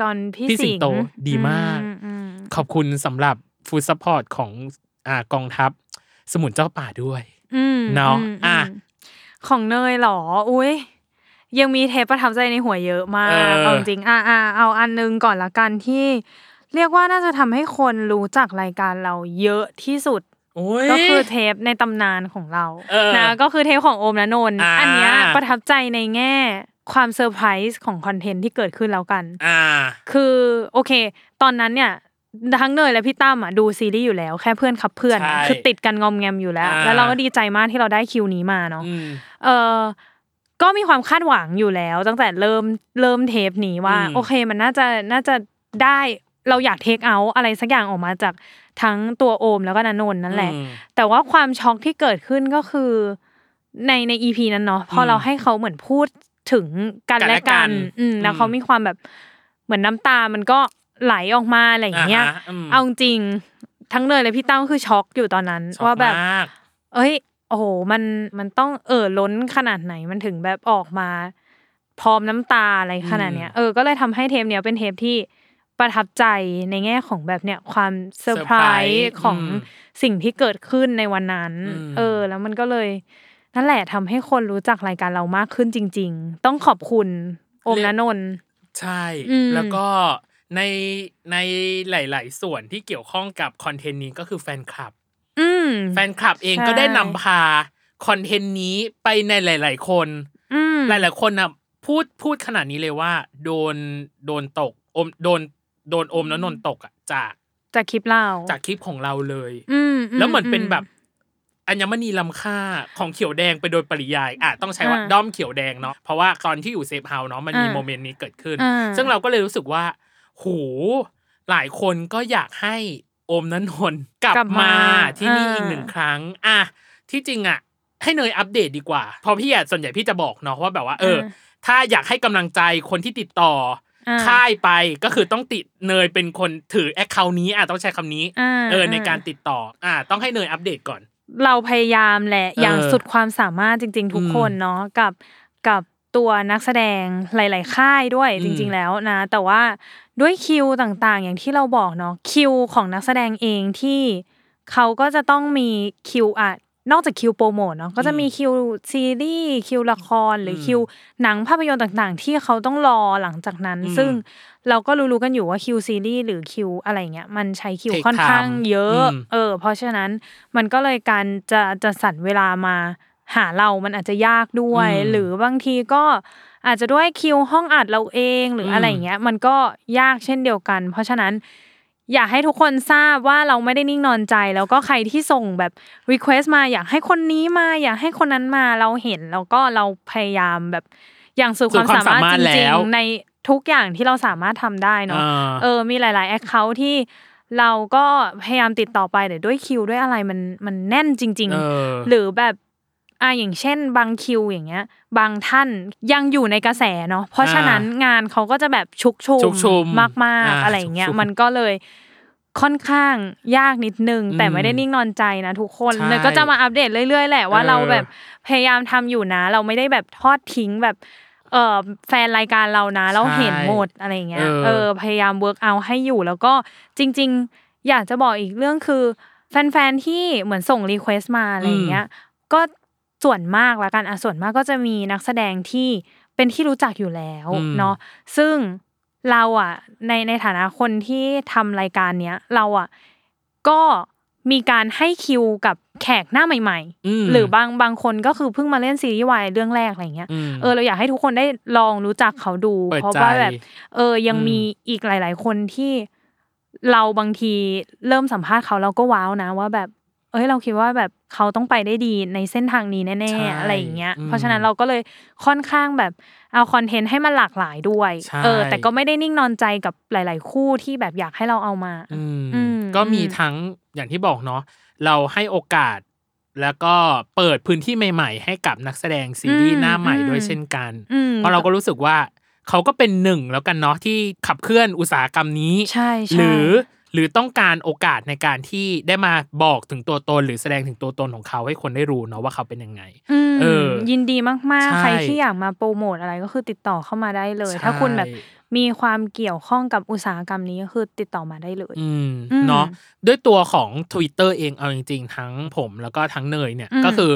ตอนพี่พี่สิงโตห์ดีมากอือืมขอบคุณสำหรับ food support ของอ่ากองทัพ สมุนเจ้าป่าด้วยอืมเนาะมอะมของเนยเหรอ อุ้ยยังมีเทปประทับใจในหัวเยอะมากเออเอาจริงๆอะอะเอาอันนึงก่อนละกันที่ เรียกว่าน่าจะทำให้คนรู้จักรายการเราเยอะที่สุดโอ้ยก็คือเทปในตำนานของเราเออนะก็คือเทปของโอมและนนนอ่าอันเนี้ยประทับใจในแง่ ความเซอร์ไพรส์ของคอนเทนต์ที่เกิดขึ้นแล้วกัน อ่า คือโอเค ตอนนั้นเนี่ยทั้งเนยและพี่ตั้มอะดูซีรีส์อยู่แล้วแค่เพื่อนครับเพื่อนใช่คือติดกันงอมแงมอยู่แล้ว อ่า แล้วเราก็ดีใจมากที่เราได้คิวนี้มาเนาะอืม เออก็มีความคาดหวังอยู่แล้ว ตั้งแต่เริ่มเริ่มเทปนี้ว่า อืม โอเคมันน่าจะน่าจะได้เราอยากเทคเอาอะไรสักอย่างออกมาจากทั้งตัวโอมแล้วก็นนนท์นั่นแหละ อืม แต่ว่าความช็อกที่เกิดขึ้นก็คือในในอีพีนั้นเนาะพออม เราให้เขาเหมือนพูด ถึงกันกันและและกักันนอืมแล้วอืมเขามีความแบบเหมือนน้ำตามันก็ไหลออกมาอะไรอย่างเงี้ยอ่าฮะอืมเอาจริงๆทั้งเนยและพี่ตั้มก็คือช็อกอยู่ตอนนั้นช็อกว่าแบบมากเอ้ย โอ้โหมันมันต้องเอ่อล้นขนาดไหนมันถึงแบบออกมา พร้อมน้ำตาอะไรขนาดเนี้ยอืมเออก็เลยทำให้เทปเนี้ยเป็นเทปที่ประทับใจในแง่ของแบบเนี้ยความเซอร์ไพรส์เซอร์ไพรส์ของอืมสิ่งที่เกิดขึ้นในวันนั้นอืมเออ แล้วมันก็เลย นั่นแหละทำให้คนรู้จักรายการเรามากขึ้นจริง ๆ ต้องขอบคุณโอมนนนท์ใช่อืมแล้วก็ในในหลาย ๆ ส่วนที่เกี่ยวข้องกับคอนเทนต์นี้ก็คือแฟนคลับอืมแฟนคลับเองใช่ก็ได้นำพาคอนเทนต์นี้ไปในหลาย ๆ คนอืมหลาย ๆ คนอะพูดพูดขนาดนี้เลยว่า โดนโดนตก โดนโดนโอมแล้วนนนตกอะจากจากคลิปเราจากคลิปของเราเลยอืมแล้วเหมือนเป็นแบบ อัญมณีล้ำค่าของเขียวแดงไปโดยปริยายอะต้องใช้ว่าอ่าด้อมเขียวแดงเนาะเพราะว่าตอนที่อยู่ safe house เนาะมันมีอ่า moment นี้เกิดขึ้นอ่าซึ่งเราก็เลยรู้สึกว่าโหหลายคนก็อยากให้โอมนันนนท์กลับกลับมามาที่นี่อ่าอีกหนึ่งครั้งอะที่จริงอะให้เนยอัปเดตดีกว่าเพราะพี่อะส่วนใหญ่พี่จะบอกเนาะว่าแบบว่า เออ ถ้าอยากให้กำลังใจคนที่ติดต่ออาค่ายไปก็คือต้องติดเนยเป็นคนถือ account นี้อะต้องใช้คำนี้อ่าเออในการติดต่ออะต้องให้เนยอัปเดตก่อน เราพยายามแหละเออออย่างสุดความสามารถจริง ๆ ทุกอืมคนเนาะกับกับตัวนักแสดงหลาย ๆ ค่ายด้วยอืมจริง ๆ แล้วนะ แต่ว่าด้วยคิวต่างๆ อย่างที่เราบอกเนาะคิวของนักแสดงเองที่เขาก็จะต้องมีคิวอะ นอกจากคิวโปรโมทเนาะก็จะมีคิวซีรีส์คิวละครหรืออมคิวหนังภาพยนตร์ต่างๆ ที่เขาต้องรอหลังจากนั้นอืมซึ่งเราก็รู้ๆกันอยู่ว่าคิวซีรีส์หรือคิวอะไรเงี้ยมันใช้คิว Take ค่อนข้าง time เยอะอืมเออ เพราะฉะนั้นมันก็เลยการจะจัดสรรเวลามาหาเรามันอาจจะยากด้วยอืมหรือบางทีก็อาจจะด้วยคิวห้องอัดเราเองหรือมอะไรอย่างเงี้ย มันก็ยากเช่นเดียวกัน เพราะฉะนั้น อยากให้ทุกคนทราบว่าเราไม่ได้นิ่งนอนใจ แล้วก็ใครที่ส่งแบบ request มาอยากให้คนนี้มาอยากให้คนนั้นมาเราเห็นแล้วก็เราพยายามแบบอย่างสุดความสุดความสามารถสามารถจริงแล้วๆในทุกอย่างที่เราสามารถทำได้เนาะอ่าเออมีหลายๆ account ที่เราก็พยายามติดต่อไปแต่ด้วยคิวด้วยอะไรมันมันแน่นจริงเออๆหรือแบบ อ่าอย่างเช่น บางคิวอย่างเงี้ย บางท่านยังอยู่ในกระแสเนาะเพราะฉะนั้นงานเขาก็จะแบบชุกชุมชุกชุมมากอ่าๆอะไรอย่างเงี้ยชุกชุมมันก็เลยค่อนข้างยากนิดนึง แต่อืมไม่ได้นิ่งนอนใจนะทุกคนใช่เลยก็จะมาอัปเดตเรื่อยๆแหละว่าเออเราแบบพยายามทำอยู่นะ เราไม่ได้แบบทอดทิ้งแบบเออแฟนรายการเรานะเราเห็นหมดอะไรอย่างเงี้ยเออเออพยายาม work out ให้อยู่แล้วก็จริง ๆ อยากจะบอกอีกเรื่องคือ แฟนๆที่เหมือนส่ง request มาอะไรอย่างเงี้ยก็ ส่วนมากละกันอะส่วนมากก็จะมีนักแสดงที่เป็นที่รู้จักอยู่แล้วอืมเนาะซึ่งเราอะในในฐานะคนที่ทำรายการเนี้ยเราอะก็มีการให้คิวกับแขกหน้าใหม่อืมๆหรือบางบางคนก็คือเพิ่งมาเล่นซีรีส์วายเรื่องแรกอะไรเงี้ยมเออเราอยากให้ทุกคนได้ลองรู้จักเขาดูเปิดเพราะว่าใจแบบเออยังอืมมีอีกหลาย ๆ คนที่เราบางทีเริ่มสัมภาษณ์เขาเราก็ว้าวนะว่าแบบเอ้ยเราคิดว่าแบบเขาต้องไปได้ดีในเส้นทางนี้แน่ใช่ๆอะไรอย่างเงี้ยอืมเพราะฉะนั้นเราก็เลยค่อนข้างแบบเอาคอนเทนต์ให้มันหลากหลายด้วยใช่เออ แต่ก็ไม่ได้นิ่งนอนใจกับหลาย ๆ คู่ที่แบบอยากให้เราเอามาอืมอืมก็มีอืมทั้งอย่างที่บอกเนาะเราให้โอกาสแล้วก็เปิดพื้นที่ใหม่ ๆ ให้กับนักแสดงซีรีส์หน้าใหม่ด้วยเช่นกันอืมเพราะเราก็รู้สึกว่าเขาก็เป็นหนึ่งแล้วกันเนาะที่ขับเคลื่อนอุตสาหกรรมนี้ใช่ใช่หรือ หรือต้องการโอกาสในการที่ได้มาบอกถึงตัวตน หรือแสดงถึงตัวตนของเขาให้คนได้รู้เนาะว่าเขาเป็นยังไงอืมเออ ยินดีมากใช่ๆใครที่อยากมาโปรโมทอะไรก็คือติดต่อเข้ามาได้เลยใช่ถ้าคุณแบบมีความเกี่ยวข้องกับอุตสาหกรรมนี้ก็คือติดต่อมาได้เลย อืมอืมเนาะด้วยตัวของ Twitter เองเอาจริง ๆ ทั้งผมแล้วก็ทั้งเนยเนี่ยอืมก็คือ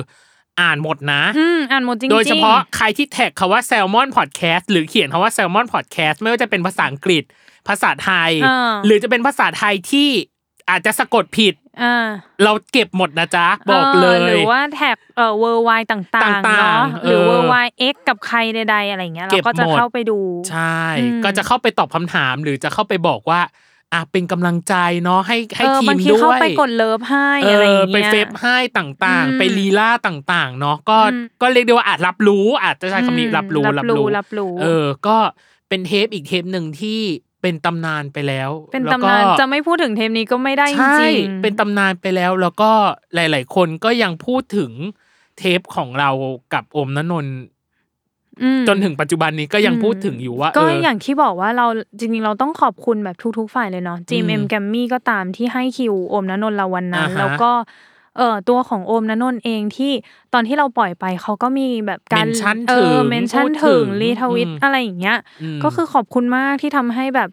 อ่านหมดนะอืมอ่านหมดจริงๆโดยเฉพาะใครที่แท็กคาว่า Salmon Podcast หรือเขียนคาว่า Salmon Podcast ไม่ว่าจะเป็นภาษาอังกฤษ ภาษาไทยอ่าหรือจะเป็นภาษาไทยที่อาจจะสะกดผิดอ่าเราเก็บหมดนะจ๊ะ บอกเลยหรือว่าแท็กเอ่อเวอร์ไวต่างๆต่างๆเนาะหรือเออเวอร์ไวเอ็กกับใครใดๆอะไรเงี้ยเก็เราบก็จะหมดเข้าไปดู ใช่อืมก็จะเข้าไปตอบคำถาม หรือจะเข้าไปบอกว่าอะเป็นกำลังใจเนาะให้ให้เออทีบามงทีด้วยเข้าไปกดเลิฟให้เออะไรออย่างไปเงี้ยเฟซให้ต่างอืมๆไปลีลาต่างๆเนาะก็อืมก็เรียกได้ว่าอาจรับรู้อาจจะใช้คำนี้อืมรับรู้รับรู้รับรู้ เออ ก็เป็นเทปอีกเทปหนึ่งที่ เป็นตำนานไปแล้ว เป็นแล้วตำก็นานจะไม่พูดถึงเทปนี้ก็ไม่ได้จใช่ริงๆเป็นตำนานไปแล้ว แล้วก็หลาย ๆ คนก็ยังพูดถึงเทปของเรากับโอมนนนท์อืมจนถึงปัจจุบันนี้ก็ยังพูดถึงอยู่ว่า ก็เอออย่างที่บอกว่าเราจริงๆเราต้องขอบคุณแบบทุกๆฝ่ายเลยเนาะจีเอ็มเอ็มแกรมมี่ก็ตามที่ให้คิวโอมนนนท์เราวันนั้นอ่าฮะแล้วก็ เออตัวของโอมนนนท์เองที่ตอนที่เราปล่อยไปเขาก็มีแบบการ mention เออถึง mention พูดถึถึงง retweet อืมอะไรอย่างเงี้ยมก็คือขอบคุณมากที่ทำให้แบบ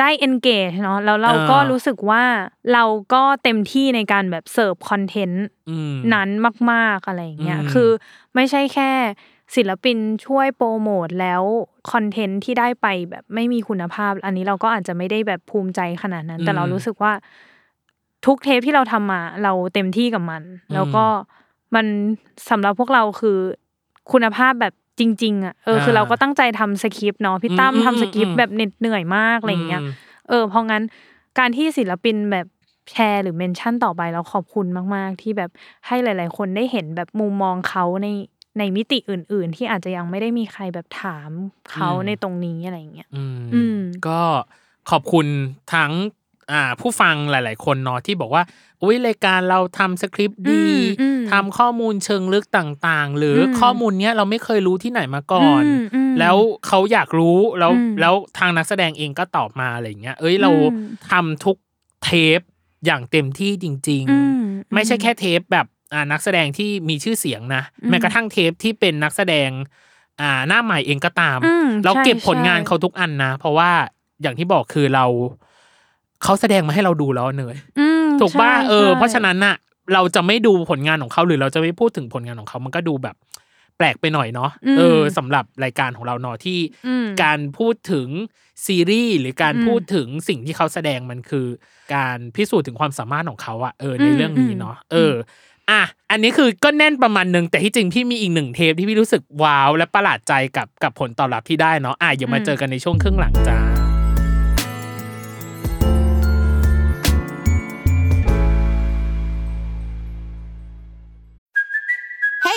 ได้ engage เนาะแล้วเราเออก็รู้สึกว่าเราก็เต็มที่ในการแบบเสิร์ฟคอนเทนต์อืมนั้นมาก ๆอะไรอย่างเงี้ยอืมคือไม่ใช่แค่ศิลปินช่วยโปรโมทแล้วคอนเทนต์ที่ได้ไปแบบไม่มีคุณภาพ อันนี้เราก็อาจจะไม่ได้แบบภูมิใจขนาดนั้น แต่เรารู้สึกว่า ทุกเทปที่เราทำมา เราเต็มที่กับมัน แล้วก็มันสำหรับพวกเราคือคุณภาพแบบจริง ๆอะเออคือเราก็ตั้งใจทำสคริปต์เนาะพี่ตั้มอืมทำสคริปอืต์มแบบเหน็ดเหนื่อยมากอะไรอย่างเงี้ยมเออเพราะงั้นการที่ศิลปินแบบแชร์หรือเมนชั่นต่อไปเราขอบคุณมาก ๆ ที่แบบให้หลาย ๆ คนได้เห็นแบบมุมมองเขาในในมิติอื่น ๆ ที่อาจจะยังไม่ได้มีใครแบบถามเขาอืมในตรงนี้อะไรอย่างเงี้ยอืมอืมก็ขอบคุณทั้งอ่า ผู้ฟังหลาย ๆ คนเนาะที่บอกว่า อุ้ยรายการเราทำสคริปต์ดีอืมอืมทำข้อมูลเชิงลึกต่าง ๆ หรืออมข้อมูลเนี้ยเราไม่เคยรู้ที่ไหนมาก่อนอืมอืมแล้วเขาอยากรู้แล้วอืมแล้วทางนักแสดงเองก็ตอบมาอะไรอย่างเงี้ย เอ้ยเราอืมทำทุกเทปอย่างเต็มที่จริงอืมๆไม่ใช่แค่เทปแบบอ่านักแสดงที่มีชื่อเสียงนะอืมแม้กระทั่งเทปที่เป็นนักแสดงอ่าหน้าใหม่เองก็ตามอืมเราใช่เก็บผลงานใช่เขาทุกอันนะ เพราะว่าอย่างที่บอกคือเรา เขาแสดงมาให้เราดูแล้วเหนื่อยอืมถูกป่ะใช่เออใช่เพราะฉะนั้นน่ะเราจะไม่ดูผลงานของเขาหรือเราจะไม่พูดถึงผลงานของเขา มันก็ดูแบบแปลกไปหน่อยเนาะเออสำหรับรายการของเราเนาะที่อืมการพูดถึงซีรีส์หรือการอืมพูดถึงสิ่งที่เขาแสดงมันคือ การพิสูจน์ถึงความสามารถของเขาอะเออในอืมเรื่องนี้อืมเนาะเอออะอันนี้คือก็แน่นประมาณหนึ่งแต่ที่จริงพี่มีอีกหนึ่งเทปที่พี่รู้สึกว้าว และประหลาดใจกับกับผลตอบรับที่ได้เนาะอะอย่ามาอืมเจอกันในช่วงครึ่งหลังจ้า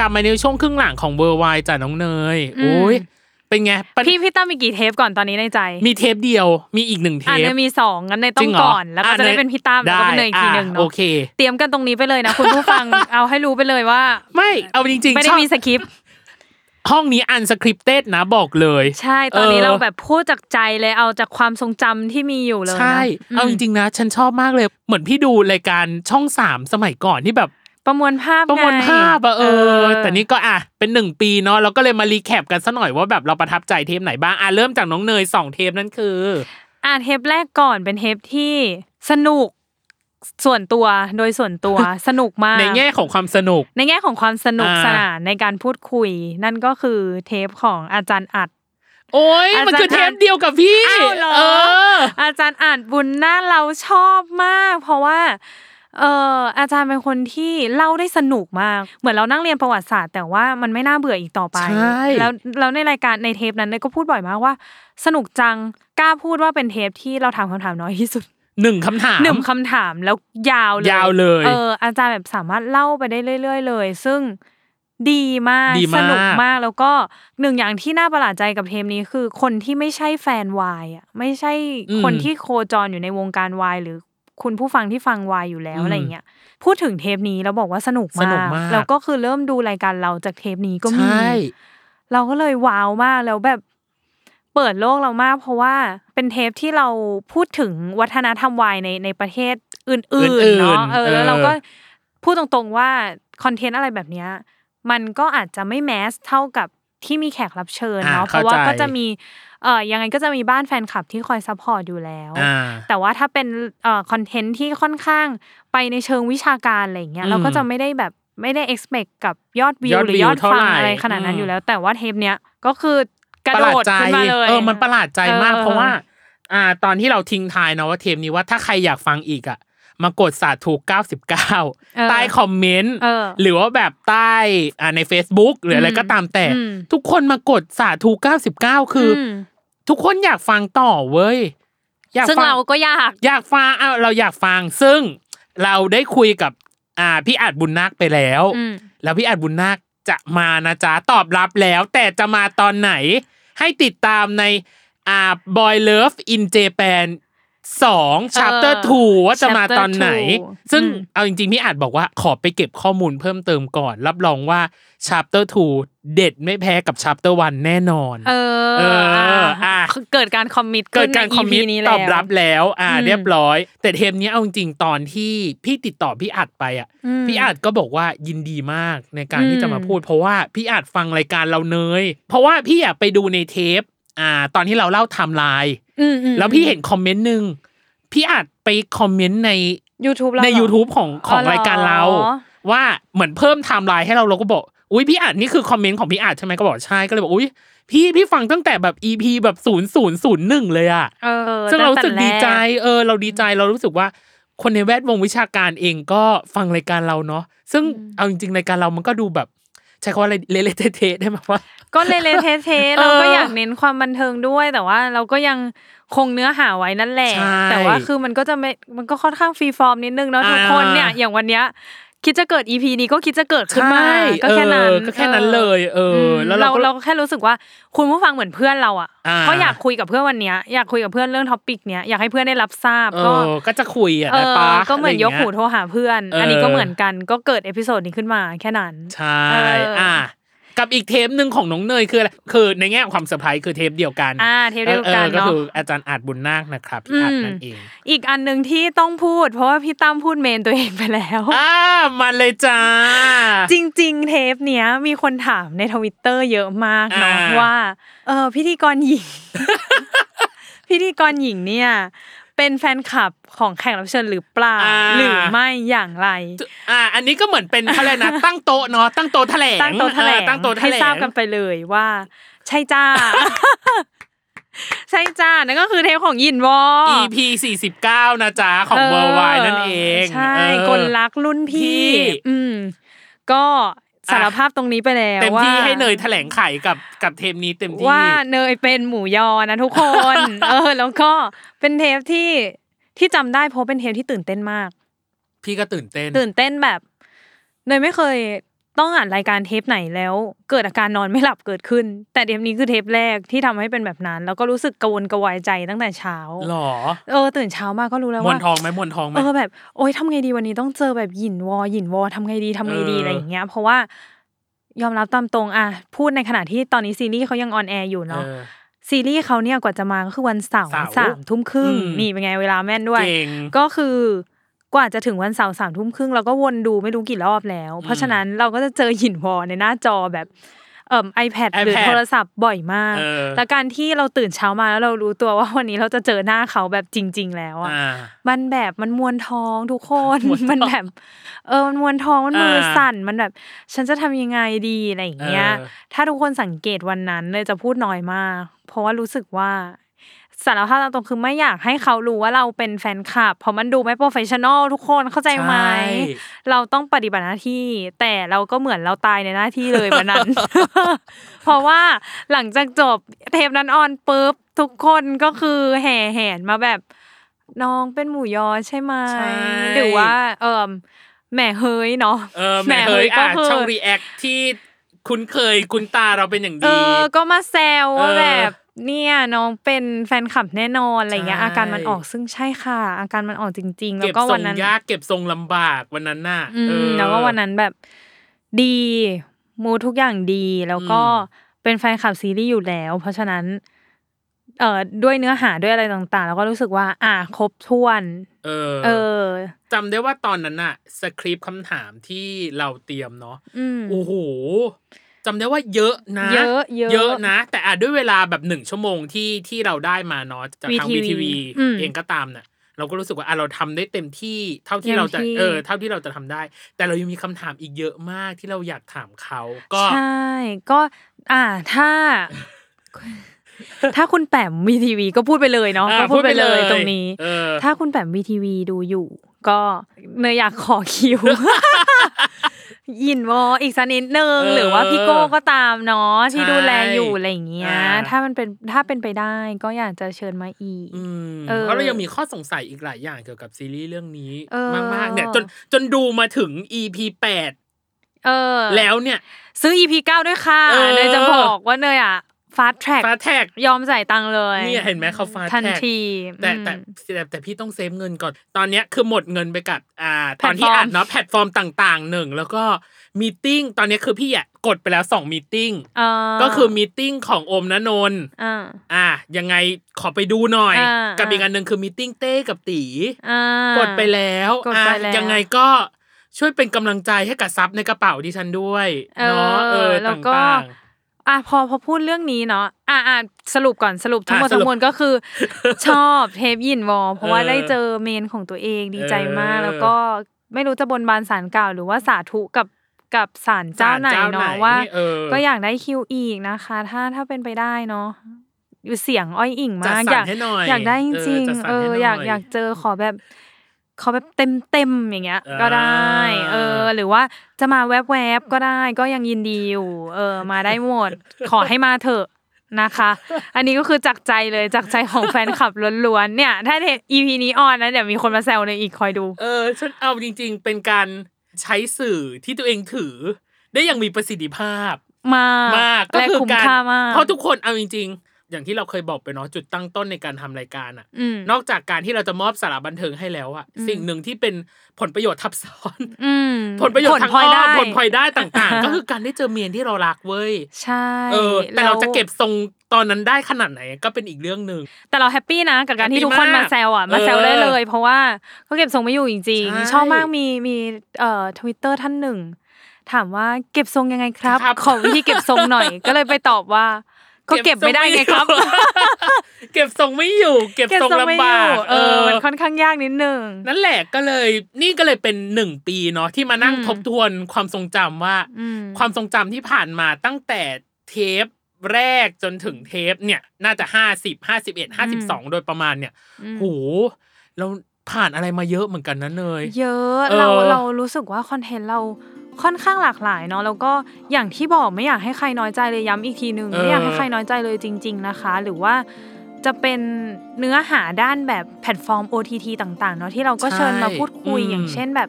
กลับมาในช่วงครึ่งหลังของเวอร์ไวจ่าน้องเนยโอ้ยเป็นไงปะพี่พี่ตั้มมีกี่เทปก่อนตอนนี้ในใจ มีเทปเดียวมีอีกหนึ่งเทอะปเนี่ยมีสองงั้นในต้จอริงงเหรอก่อน แล้วก็จะได้อะเป็นพี่ตั้มแล้วก็เป็นเนยอีกทีหนึ่งได้เนาะโอเคเตรียมกันตรงนี้ไปเลยนะคุณผู้ฟังเอาให้รู้ไปเลยว่า ไม่เอาจริงๆไม่ได้ชอบมีสคริปต์ห้องนี้อันสคริปเต็ดนะบอกเลย ใช่ตอนนี้เออเราแบบพูดจากใจเลยเอาจากความทรงจำที่มีอยู่เลยนะใช่เอาจริงๆนะ ฉันชอบมากเลย เหมือนพี่ดูรายการช่องสามสมัยก่อนที่แบบ ประมวลภาพประมวลไงภาพอะเออ แต่นี่ก็อะเป็นหนึ่งปีเนาะเราก็เลยมารีแคปกันซะหน่อยว่าแบบเราประทับใจเทปไหนบ้างอะเริ่มจากน้องเนยสองเทปนั่นคือ อ่าเทปแรกก่อนเป็นเทปที่สนุกส่วนตัวโดยส่วนตัวสนุกมาก ในแง่ของความสนุก ในแง่ของความสนุกอ่าสนานในการพูดคุย นั่นก็คือเทปของอาจารย์อัดโอ้ยมันคือเทปเดียวกับพี่อ้าวเหรอเอออาจารย์อ่านบุญน่าเราชอบมาก เพราะว่า เอออาจารย์เป็นคนที่เล่าได้สนุกมาก เหมือนเรานั่งเรียนประวัติศาสตร์แต่ว่ามันไม่น่าเบื่ออีกต่อไปใช่แล้วแล้วในรายการในเทปนั้นเนี่ยก็พูดบ่อยมากว่า สนุกจังกล้าพูดว่าเป็นเทปที่เราถามคำถามน้อยที่สุดหนึ่งคำถามหนึ่งคำถามแล้วยาวเลยยาวเลยเอออาจารย์แบบสามารถเล่าไปได้เรื่อย ๆ เลย ซึ่งดีมากดีมากสนุกมากแล้วก็หนึ่งอย่างที่น่าประหลาดใจกับเทปนี้คือ คนที่ไม่ใช่แฟนวายอะไม่ใช่คนที่โคจรอยู่ในวงการวายหรือ คุณผู้ฟังที่ฟังวายอยู่แล้วอะไรเงี้ยพูดถึงเทปนี้แล้วบอกว่าสนุกสมานุกกมาก แล้วก็คือเริ่มดูรายการเราจากเทปนี้ก็มีใช่เราก็เลยว้าวมากแล้วแบบเปิดโลกเรามาก เพราะว่าเป็นเทปที่เราพูดถึงวัฒนธรรมวายในในประเทศอื่นอื่ๆนๆเนาะเออแล้วเออเราก็พูดตรงๆว่า content อะไรแบบเนี้ยมันก็อาจจะไม่ mass เท่ากับ ที่มีแขกรับเชิญเนาะอ่าเพราะว่าเข้าใจก็จะมีเอ่อยังไงก็จะมีบ้านแฟนคลับที่คอย support อยู่แล้วอ่าแต่ว่าถ้าเป็นเอ่อ content ที่ค่อนข้างไปในเชิงวิชาการอะไรอย่างเงี้ยอืมเราก็จะไม่ได้แบบไม่ได้ expect กับยอดวิยวอดหรือวิวยอดเท่าฟังไหร่อะไรขนาดนั้นอืมอยู่แล้ว แต่ว่าเทปเนี้ยก็คือกระประหโดลาดดใจขึ้นมาเลยเออมันประหลาดใจมากออเพราะว่า อ่า ตอนที่เราทิ้งทายเนาะว่าเทปนี้ว่าถ้าใครอยากฟังอีกอะ มากดสาธุ99 ใต้คอมเมนต์หรือว่าแบบใต้ใน Facebook หรืออะไรก็ตามแต่ ทุกคนมากดสาธุ99 คือ ทุกคนอยากฟังต่อเว้ยอยากซึ่งเราก็อยากอยากฟังเอาเราอยากฟังซึ่งเราได้คุยกับอ่าพี่อาจบุญนักไปแล้ว แล้วพี่อาจบุญนักจะมานะจ๊ะตอบรับแล้ว แต่จะมาตอนไหนให้ติดตามในอ่าบอยเลิฟอินเจแปน สองชัทเตอร์ทูว่าจะมาตอนไหน ซึ่งเอาจริงๆพี่อาจบอกว่าขอไปเก็บข้อมูลเพิ่มเติมก่อน รับรองว่าทเตอร์ทูเด็ดไม่แพ้กับชัปเตอร์วันแน่นอน เออเอออ่าเกิดการคอมมิตเกิดการคอมมิตตอบรับแล้ว อ่า เรียบร้อย แต่เทปนี้เอาจริงๆตอนที่พี่ติดต่อพี่อัดไปอะพี่อัดก็บอกว่ายินดีมากในการที่จะมาพูด เพราะว่าพี่อัดฟังรายการเราเนย เพราะว่าพี่อยากไปดูในเทป อ่า ตอนที่เราเล่าไทม์ไลน์อืมอืมแล้วพี่เห็น comment หนึ่งพี่อัดไป comment ใน YouTube เราในเหรอ YouTube ของของอ๋อเหรอรายการเรา ว่าเหมือนเพิ่มไทม์ไลน์ให้เราเราก็บอกอุ้ยพี่อัดนี่คือ comment ของพี่อัดใช่ไหมก็บอกใช่ก็เลยบอกอุ้ยพี่พี่ฟังตั้งแต่แบบ EP แบบศูนย์ศูนย์ศูนย์หนึ่งเลยอะเออซึ่งเรารู้สึกตั้ดีแต่แรใจเออ เราดีใจเรารู้สึกว่า คนในแวดวงวิชาการเองก็ฟังรายการเราเนาะซึ่งเอาจริงๆรายการเรามันก็ดูแบบ ใช้คำว่าอะไรเละๆเทะๆได้ไหมว่า ก็เละๆเทะๆเออเราก็อยากเน้นความบันเทิงด้วย แต่ว่าเราก็ยังคงเนื้อหาไว้นั่นแหละใช่แต่ว่าคือมันก็จะไม่มันก็ค่อนข้างฟรีฟอร์มนิดนึงเนาะทุกคนเนี่ยอ่าอย่างวันเนี้ย คิดจะเกิด EP นี้ก็คิดจะเกิดขึ้นมาใช่ก็แค่นั้นเออก็แค่นั้นเลย เอออมแล้วเราเราก็เราก็แค่รู้สึกว่าคุณผู้ฟังเหมือนเพื่อนเราอะอ่าก็อยากคุยกับเพื่อนวันเนี้ยอยากคุยกับเพื่อนเรื่อง topic เนี้ยอยากให้เพื่อนได้รับทราบเอก็อก็จะคุยอะเอนะอปะก็เหมือนยกหูะไรโทรหาเพื่อนเอออัอันนี้ก็เหมือนกันก็เกิด episode นี้ขึ้นมาแค่นั้นใช่เอออ่อะ กับอีกเทปหนึ่งของน้องเนยคืออะไรคือในแง่ของความเซอร์ไพรส์คือเทปเดียวกันอ่าเทปเดียวกันออก็เนาะคืออาจารย์อาจบุญนาคนะครับพี่อาจอืมนั่นเอง อีกอันหนึ่งที่ต้องพูด เพราะว่าพี่ตั้มพูดเมนตัวเองไปแล้วอ่ามาเลยจ้า จริง ๆ เทปเนี้ยมีคนถามในทวิตเตอร์เยอะมากเนาะอ่าว่า เออพิธีกรหญิงพิธีกรหญิงเนี่ย เป็นแฟนคลับของแขกรับเชิญหรือเปล่าหรือไม่อย่างไร อ่า อันนี้ก็เหมือนเป็นอะไรนะตั้งโต๊ะเนาะตั้งโต๊ะแถลงตั้งโต๊ะแถลงเออตั้งโต๊ะแถให้ลงทราบกันไปเลยว่า ใช่จ้าใช่จ้า นั่นก็คือเทปของยินวอ EP สี่สิบเก้านะจ๊ะ ของเวอร์ไวนั่นเอง ใช่เออคนรักรุ่นพี่พี่อืม ก็ สารภาพตรงนี้ไปแล้วเต็มที่ว่าให้เนยแถลงไขกับกับเทปนี้เต็มที่ว่าเนยเป็นหมูยอนะทุกคน เออ แล้วก็เป็นเทปที่ที่จำได้เพราะเป็นเทปที่ตื่นเต้นมาก พี่ก็ตื่นเต้น ตื่นเต้นแบบเนยไม่เคย ต้องอ่านรายการเทปไหนแล้ว เกิดอาการนอนไม่หลับเกิดขึ้น แต่เทปนี้คือเทปแรกที่ทำให้เป็นแบบนั้น แล้วก็รู้สึกกระวนกระวายใจตั้งแต่เช้าหรอเออตื่นเช้ามาก็รู้แล้วว่ามวนท้องไหมมวนท้องไหมเออแบบโอ๊ยทำไงดีวันนี้ต้องเจอแบบหยินวอหยินวอทำไงดีทำไงดีเออออะไรอย่างเงี้ย เพราะว่ายอมรับตามตรงอะพูดในขณะที่ตอนนี้ซีรีส์เขายัง on air อยู่เอเนาะอซีรีส์เขาเนี่ยกว่าจะมาก็คือวันเสาร์เสาร์สามทุ่มครึ่งอืมนี่เป็นไงเวลาแม่นด้วยเก่งก็คือ กว่าจะถึงวันเสาร์สามทุ่มครึ่งเราก็วนดูไม่รู้กี่รอบแล้ว เพราะฉะนั้นเราก็จะเจอหยินวอในหน้าจอแบบเอ่อ iPad หรือ iPad โทรศัพท์บ่อยมากเออแล้วการที่เราตื่นเช้ามาแล้วเรารู้ตัวว่าวันนี้เราจะเจอหน้าเขาแบบจริง ๆ แล้วอะอ่ามันแบบมันมวนท้องทุกคนมวนท้องมันแบบ เออมันมวนท้องมันมืออ่าสั่นมันแบบ ฉันจะทำยังไงดีอะไรอย่างเงี้ยเออถ้าทุกคนสังเกตวันนั้นเลยจะพูดน้อยมาก เพราะว่ารู้สึกว่า สารภาพตรงๆคือไม่อยากให้เขารู้ว่าเราเป็นแฟนคลับเพราะมันดูไม่ professional ทุกคนเข้าใจไหมใช่เราต้องปฏิบัติหน้าที่ แต่เราก็เหมือนเราตายในหน้าที่เลยวันนั้น เพราะว่าหลังจากจบเทปนั้นออนปุ๊บทุกคนก็คือแห่แหนมาแบบน้องเป็นหมูยอใช่ไหมใช่หรือว่า เออแหม่เฮยเนาะเออแม่เฮยก็อะคือช่องรีแอคที่คุ้นเคยคุ้นตาเราเป็นอย่างเอดีอก็มาแซวว่าเออแบบ เนี่ยน้องเป็นแฟนคลับแน่นอนอะไรเงี้ยใช่อาการมันออกซึ่งใช่ค่ะ อาการมันออกจริง ๆ แล้เก็วบก็ทรวันงนั้นยากเก็บทรงลำบากวันนั้นน่ะอืเอมอแล้วก็วันนั้นแบบดีมูทุกอย่างดีแล้วก็อืมเป็นแฟนคลับซีรีส์อยู่แล้ว เพราะฉะนั้น เอ่อด้วยเนื้อหาด้วยอะไรต่างๆ แล้วก็รู้สึกว่า อะครบถ้วน เออ เออจำได้ว่าตอนนั้นน่ะสคริปต์คำถามที่เราเตรียมเนาะอืมโอ้โห จำได้ว่าเยอะนะ เยอะเยอะเยอะนะ แต่อะด้วยเวลาแบบหนึ่งชั่วโมงที่ที่เราได้มาเนาะจากทาง VTV วีทีวีอืมเองก็ตามเนี่ยเราก็รู้สึกว่าอะเราทำได้เต็มที่เท่าที่เต็มเราจะที่เออ เท่าที่เราจะทำได้ แต่เรายังมีคำถามอีกเยอะมากที่เราอยากถามเขาก็ใช่ก็ อ่าถ้า ถ้าคุณแปมวีทีวีก็พูดไปเลยเนาะอ่าก็พูดไปเลยพูดไปเลยตรงนี้เออถ้าคุณแปมวีทีวีดูอยู่ ก็เนยอยากขอคิว ยินวออีกสักนิดนึงเออหรือว่าพี่โก้ก็ตามเนาะที่ใช่ดูแลอยู่อะไรอย่างเงี้ยอ่าถ้ามันเป็นถ้าเป็นไปได้ก็อยากจะเชิญมาอีกอืมเออเพราะเรายังมีข้อสงสัยอีกหลายอย่างเกี่ยวกับซีรีส์เรื่องนี้เออมากๆเนี่ยจนจนดูมาถึง EP แปดเออแล้วเนี่ย ซื้อ EP เก้าด้วยค่ะเออเนยจะบอกว่าเนยอะ fast track fast track ยอมจ่ายตังค์เลยเนี่ยเห็นไหมเขา fast track ทัน ทีแต่แต่อืมแต่แต่พี่ต้อง save เงินก่อน ตอนเนี้ยคือหมดเงินไปกับอ่าตอนที่แพลตฟอร์มอ่านเนาะแพลตฟอร์มต่างๆหนึ่งแล้วก็ meeting ตอนเนี้ยคือพี่อะกดไปแล้วสอง meeting อ่าก็คือมีติ้งของโอมนนนท์อ่าอะยังไงขอไปดูหน่อยอ่ากับอีกอันหนึ่งคือมีติ้งเต้กับตีอ่ากดไปแล้วกดไปแล้วอะยังไงก็ช่วยเป็นกำลังใจให้กับซับในกระเป๋าดิฉันด้วยเนาะเออแล้วก็ต่าง อะพอพอพูดเรื่องนี้เนาะอะอะสรุปก่อนสรุปทั้งหมดอะสรุทั้ปงมวลก็คือ ชอบเทปยินวอลเพราะว่าเออได้เจอเมนของตัวเองดีใจมากเออแล้วก็ไม่รู้จะบนบานสารกล่าวหรือว่าสาธุกับกับสารๆเจ้าไหนศลเนาะว่าเออก็อยากได้คิวอีกนะคะ ถ้าถ้าเป็นไปได้เนาะอยู่เสียงอ้อยอิ่งจัดมากสรรอยากให้หน่อยอยากได้จริงเออจัดสรรๆเอให้อหน่อยอยากอยากเจอขอแบบ ขอแบบเต็มเต็มๆอย่างเงี้ย ก็ได้ เออ หรือว่าจะมาแวบๆก็ได้ ก็ยังยินดีอยู่ เออ มาได้หมด ขอให้มาเถอะนะคะ อันนี้ก็คือจากใจเลยจากใจของแฟนคลับล้วนๆเนี่ย ถ้าเห็น EP นี้ออนนะเดี๋ยวมีคนมาแซวในอีกคอยดู เออฉันเอาจริง ๆ เป็นการใช้สื่อที่ตัวเองถือ ได้อย่างมีประสิทธิภาพ มากมากก็และคือคุ้มการค่ามากเพราะทุกคนเอาจริง ๆ อย่างที่เราเคยบอกไปเนาะจุดตั้งต้นในการทำรายการอะอืมนอกจากการที่เราจะมอบสาระบันเทิงให้แล้วอะอืมสิ่งหนึ่งที่เป็นผลประโยชน์ทับซ้อนอืมผลประโยชน์ทางพลอ้ได้อมผลพลอยได้ต่างๆ ก็คือการได้เจอเมียที่เรารักเว้ยใช่เออแต่เราจะล้วเก็บทรงตอนนั้นได้ขนาดไหนก็เป็นอีกเรื่องหนึ่งแต่เรา happy นะกับการที่ happy ทุกคนมากมาแซวอะมาแซวเออได้เลย เพราะว่าก็เก็บทรงไม่อยู่จริงใช่ๆชอบมากมีมีเอ่อทวิตเตอร์ท่านหนึ่งถามว่าเก็บทรงยังไงครับครับขอวิธีเก็บทรงหน่อย ก็เลยไปตอบว่า ก็เก็บไม่ได้ไงครับ เก็บทรงไม่อยู่ เก็บทรงไม่ลำบากอยู่เออมันค่อนข้างยากนิดนึงนั่นแหละก็เลยนี่ก็เลยเป็นหนึ่งปีเนาะที่มานั่งอืมทบทวนความทรงจำว่าอืมความทรงจำที่ผ่านมาตั้งแต่เทปแรกจนถึงเทปเนี่ย น่าจะห้าสิบห้าสิบเอ็ดห้าสิบสองโดยประมาณเนี่ยอืมโหเราผ่านอะไรมาเยอะเหมือนกันนะเนยเยอะเออเราเรารู้สึกว่าคอนเทนต์เรา ค่อนข้างหลากหลายเนาะแล้วก็อย่างที่บอกไม่อยากให้ใครน้อยใจเลยย้ำอีกทีหนึ่งเออไม่อยากให้ใครน้อยใจเลยจริง ๆนะคะ หรือว่าจะเป็นเนื้อหาด้านแบบแพลตฟอร์ม OTT ต่าง ๆ เนาะที่เราก็เชิญมาพูดคุยอย่างเช่นแบบ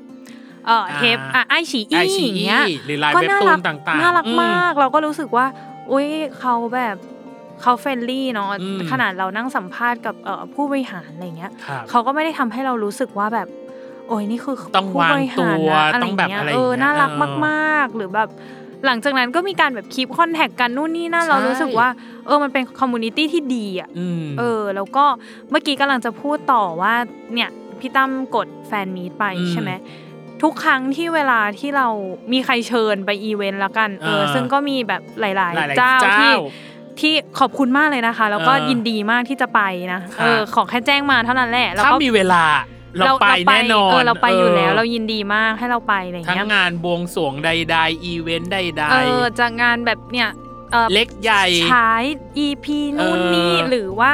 เออเทปอะไอฉีอีไอชีอย่างเงี้ยหรือไลน์ก็เว็บน่าตูรันต่างๆน่ารักอืมาก เราก็รู้สึกว่าอุ้ยเขาแบบเขา friendly เนาะอืมขนาดเรานั่งสัมภาษณ์กับเอ่อผู้บริหารอะไรเงี้ยครับเขาก็ไม่ได้ทำให้เรารู้สึกว่าแบบ โอ้ยนี่คือต้องผู้บริหารวางตัวนะอะไรต้องแบบเงี้ยอะไรเอออย่างเงี้ยน่ารักเออมาก ๆ หรือแบบหลังจากนั้นก็มีการแบบ keep contact กันนู่นนี่นั่นใช่เรารู้สึกว่า เออมันเป็น community ที่ดีอะอืมเออ แล้วก็เมื่อกี้กำลังจะพูดต่อว่าเนี่ยพี่ตั้มกด fan meet ไปอืมใช่ไหมทุกครั้งที่เวลาที่เรามีใครเชิญไปอีเวนต์ละกันเอออ่าซึ่งก็มีแบบหลายหลายๆๆเจ้าเจ้าที่ที่ขอบคุณมากเลยนะคะ แล้วก็เออยินดีมากที่จะไปนะค่ะเออขอแค่แจ้งมาเท่านั้นแหละแล้วถ้าก็มีเวลา เราไปแน่นอนเออเราไปอยู่แล้วเเรายินดีมากให้เราไปอะไรอย่างทั้งเงี้ยงานบวงสรวงใด ๆ อีเวนต์ใดเออจากงานแบบเนี่ยเออๆเล็กใหญ่ฉาย EP นู่นนี่เออหรือว่า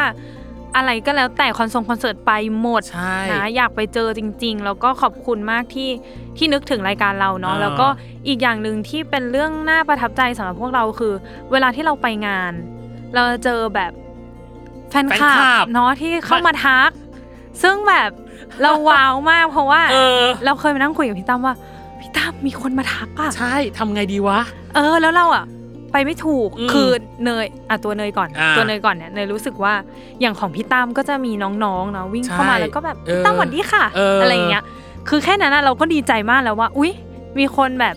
อะไรก็แล้วแต่คอนเสิร์ตคอนเสิร์ตไปหมดใช่นะอยากไปเจอจริง ๆ แล้วก็ขอบคุณมากที่ที่นึกถึงรายการเราเนาะอ่าแล้วก็อีกอย่างหนึ่งที่เป็นเรื่องน่าประทับใจสำหรับพวกเราคือ เวลาที่เราไปงาน เราจะเจอแบบแฟนคลับเนาะที่เข้ามาทัก ซึ่งแบบ เราว้าวมากเพราะว่า เออ เราเคยมานั่งคุยกับพี่ตั้มว่า พี่ตั้มมีคนมาทักอะ ใช่ทำไงดีวะ เออแล้วเราอะ ไปไม่ถูกอืมคือเนยอะตัวเนยก่อน อ่าตัวเนยก่อนเนี่ยเนยรู้สึกว่าอย่างของพี่ตั้มก็จะมีน้องๆเนาะวิ่งเข้ามาใช่แล้วก็แบบเออพี่ตั้มสวัสดีค่ะเอออ อะไรอย่างเงี้ยคือแค่นั้นนะเราก็ดีใจมากแล้วว่า อุ๊ย มีคนแบบ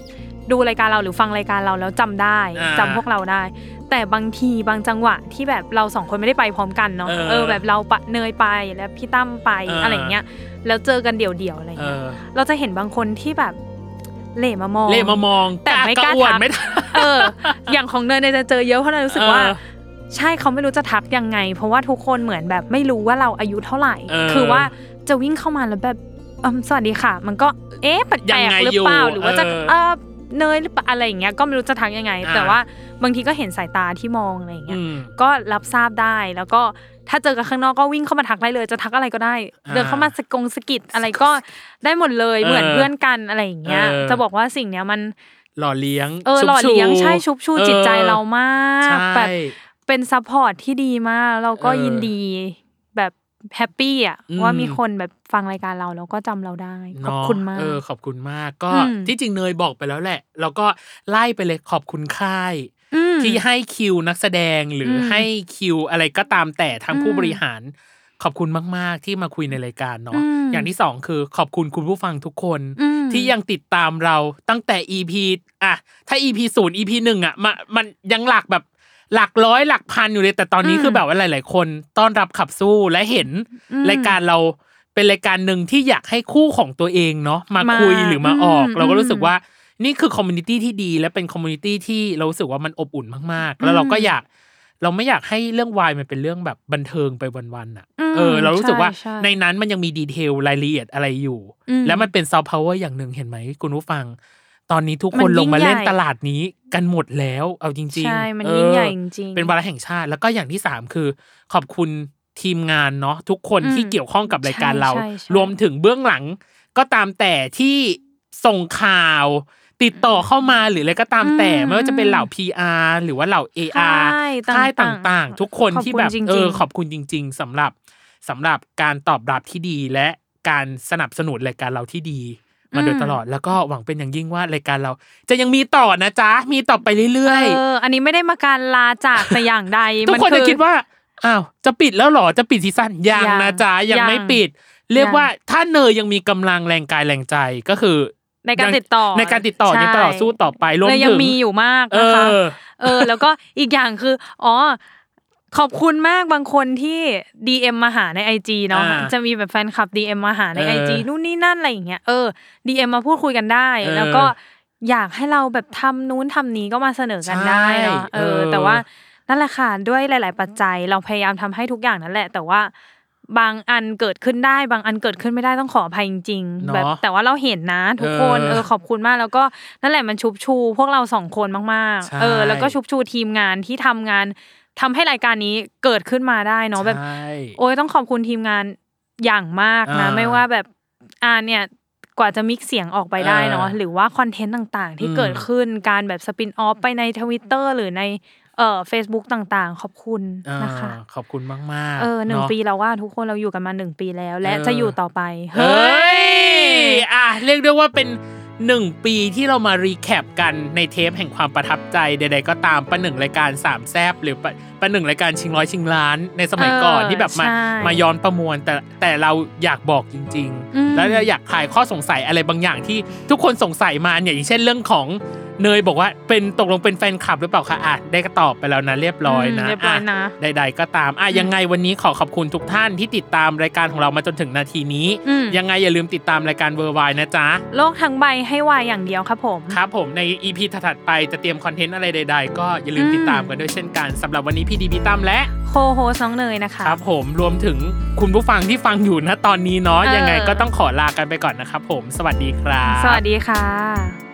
ดูรายการเราหรือฟังรายการเราแล้วจำได้อ่า จำพวกเราได้ แต่บางทีบางจังหวะที่แบบเราสองคนไม่ได้ไปพร้อมกันเนาะเออเออแบบเราปะเนยไปแล้วพี่ตั้มไปเอออ อะไรอย่างเงี้ยแล้วเจอกันเดี่ยวๆอะไรเอเงี้ยอเราจะเห็นบางคนที่แบบเหล่มามอง เล่มามองแต่ไม่กล้าอวดทัก ไม่ทัก เออ อย่างของเนยเนยจะเจอเยอะเพราะเนยรู้สึกว่า เออใช่เขาไม่รู้จะทักยังไง เพราะว่าทุกคนเหมือนแบบไม่รู้ว่าเราอายุเท่าไหร่ เออคือว่าจะวิ่งเข้ามาแล้วแบบอืมสวัสดีค่ะ มันก็เอ๊ะแปลยังกไงๆหรือเปล่าอยู่หรือว่าจะเออ เออ เนยหรือเปล่าอะไรอย่างเงี้ยก็ไม่รู้จะทักยังไงอ่าแต่ว่าบางทีก็เห็นสายตาที่มองอะไรอย่างเงี้ยอืมก็รับทราบได้แล้วก็ถ้าเจอกันข้างนอกก็วิ่งเข้ามาทักได้เลยจะทักอะไรก็ได้อ่าเดินเข้ามาสกงสกิดอะไรก็ได้หมดเลยเออเหมือนเพื่อนกันอะไรอย่างเงี้ยเออจะบอกว่าสิ่งเนี้ยมันหล่อเลี้ยงเออชุบหล่อเลี้ยงชูใช่ชุบชูจิตใจเรามากใช่แบบเป็น support ที่ดีมากเราก็เออยินดี แบบ happy อะอืมว่ามีคนแบบฟังรายการเราแล้วก็จำเราได้ ขอบเนาะคุณมากเออขอบคุณมากก็อืมที่จริงเนยบอกไปแล้วแหละ แล้วก็ไล่ไปเลยขอบคุณค่ายมที่ให้คิวนักแสดงหรืออมให้คิวอะไรก็ตามแต่ทางผู้อืมบริหารขอบคุณมาก ๆ ที่มาคุยในรายการเนาะอืมอย่างที่สองคือขอบคุณคุณผู้ฟังทุกคนอืมที่ยังติดตามเราตั้งแต่ EP อะถ้า EP ศูนย์ EP หนึ่งอะมามันยังหลักแบบ หลักร้อยหลักพันอยู่เลย แต่ตอนนี้อืมคือแบบว่าหลาย ๆ คนต้อนรับขับสู้และเห็นอืมรายการเราเป็นรายการหนึ่งที่อยากให้คู่ของตัวเองเนาะมามาคุยหรือมาออกอืมเราก็รู้สึกอืมว่านี่คือ community ที่ดี และเป็น community ที่เรารู้สึกว่ามันอบอุ่นมาก ๆ แล้วเราก็อยากเราไม่อยากให้เรื่องวายมันเป็นเรื่องแบบบันเทิงไปวันๆอะอืมเออ เรารู้สึกว่าใช่ใช่ในนั้นมันยังมี detail รายละเอียดอะไรอยู่อืมแล้วมันเป็นซอฟต์พาวเวอร์อย่างหนึ่งเห็นไหมคุณผู้ฟัง ตอนนี้ทุกคนมันยิ่งลงมาเล่นใหญ่ตลาดนี้กันหมดแล้ว เอาจริงๆใช่มันเออยิ่งใหญ่จริงๆเป็นวาระแห่งชาติ แล้วก็อย่างที่สามคือ ขอบคุณทีมงานเนาะทุกคนอืมที่เกี่ยวข้องกับรายการเราใช่ใช่ใช่รวมถึงเบื้องหลัง ก็ตามแต่ที่ส่งข่าว ติดต่อเข้ามาหรืออะไรก็ตามแต่อืมไม่ว่าจะเป็นเหล่า PR หรือว่าเหล่า AR ค่ายค่ายต่างๆต่างๆ ทุกคนขอบที่คุณแบบจริงๆเออขอบคุณจริง ๆสำหรับสำหรับการตอบรับที่ดีและการสนับสนุนรายการเราที่ดี มาโดยตลอดแล้วก็หวังเป็นอย่างยิ่งว่ารายการเรา จะยังมีต่อนะจ๊ะ มีต่อไปเรื่อยเอออันนี้ไม่ได้มาการลาจากแต่อย่างใดๆทุกคนมัจะคิดว่าอ้าวจะปิดแล้วเหรอจะปิดซีซั่นยังยังนะจ๊ะยังยังไม่ปิด เรียกยังว่าถ้าเนยยังมีกำลังแรงกายแรงใจก็คือ ในการติดต่อในการติดต่อใช่ยังต่อสู้ต่อไปรวมเลยยัถึงงมีอยู่มากเอนะคะอเออแล้วก็อีกอย่างคืออ๋อ ขอบคุณมากบางคนที่ DM มาหาใน IG เนาะอ่าจะมีแบบแฟนคลับ DM มาหาในเออ IG นู่นนี่นั่นอะไรอย่างเงี้ยเออ DM มาพูดคุยกันได้เออแล้วก็อยากให้เราแบบทำนู้นทำนี้ก็มาเสนอกันได้เนาะใช่เอเอออ แต่ว่านั่นแหละค่ะด้วยหลาย ๆ ปัจจัยเราพยายามทำให้ทุกอย่างนั่นแหละ แต่ว่าบางอันเกิดขึ้นได้ บางอันเกิดขึ้นไม่ได้ต้องขออภัยจริงเนาะๆแบบแต่ว่าเราเห็นนะ ทุกคนเออเออขอบคุณมากแล้วก็นั่นแหละมันชุบชู พวกเราสองคนมากใช่ๆเออ แล้วก็ชุบชูทีมงานที่ทำงาน ทำให้รายการนี้เกิดขึ้นมาได้เนาะแบบใช่โอ้ยต้องขอบคุณทีมงานอย่างมากนะอ่าไม่ว่าแบบอ่าเนี่ยกว่าจะมิกเสียงออกไปได้เนาะเออหรือว่าคอนเทนต์ต่างๆ ที่อืมเกิดขึ้นการแบบสปินออฟไปในทวิตเตอร์หรือในเอ่อ Facebook ต่างๆ ขอบคุณนะคะอ่าขอบคุณมากๆ เออหนึ่งาะปีเราว่าทุกคนเราอยู่กันมาหนึ่งปีแล้ว และเออจะอยู่ต่อไป เฮ้ย อะ เรียกได้ว่าเป็นหนึ่งปีที่เรามา recap กันในเทปแห่งความประทับใจใดๆก็ตามประหนึ่งรายการสามแซบหรือ ประประหนึ่งรายการชิงร้อยชิงล้านในสมัยก่อนเออที่แบบมาใช่มาย้อนประมวล แต่แต่เราอยากบอกจริงอืมๆแล้วเราอยากคลายข้อสงสัยอะไรบางอย่างที่ทุกคนสงสัยมาเนี่ยอย่างเช่นเรื่องของเนยบอกว่าเป็นตกลงเป็นแฟนคลับหรือเปล่าคะอะได้ก็ตอบไปแล้วนะเรียบร้อยนะมเรียบร้อยนะใดๆก็ตามอะยังไงวันนี้ขอขอบคุณทุกท่านที่ติดตามรายการของเรามาจนถึงนาทีนี้อืมยังไงอย่าลืมติดตามรายการเวอร์ไวนะจ๊ะโลกทั้งใบให้วายอย่างเดียวครับผมครับผมใน EP ถัดๆไปจะเตรียมคอนเทนต์อะไรใด ๆ ก็อย่าลืมอืมติดตามกันด้วยเช่นกันสำหรับวันนี้พี่ดีพี่ตั้มและโคโฮสน้องเนยนะคะครับผมรวมถึงคุณผู้ฟังที่ฟังอยู่นะตอนนี้เนาะเออยังไงก็ต้องขอลากันไปก่อนนะครับผม สวัสดีครับ สวัสดีค่ะ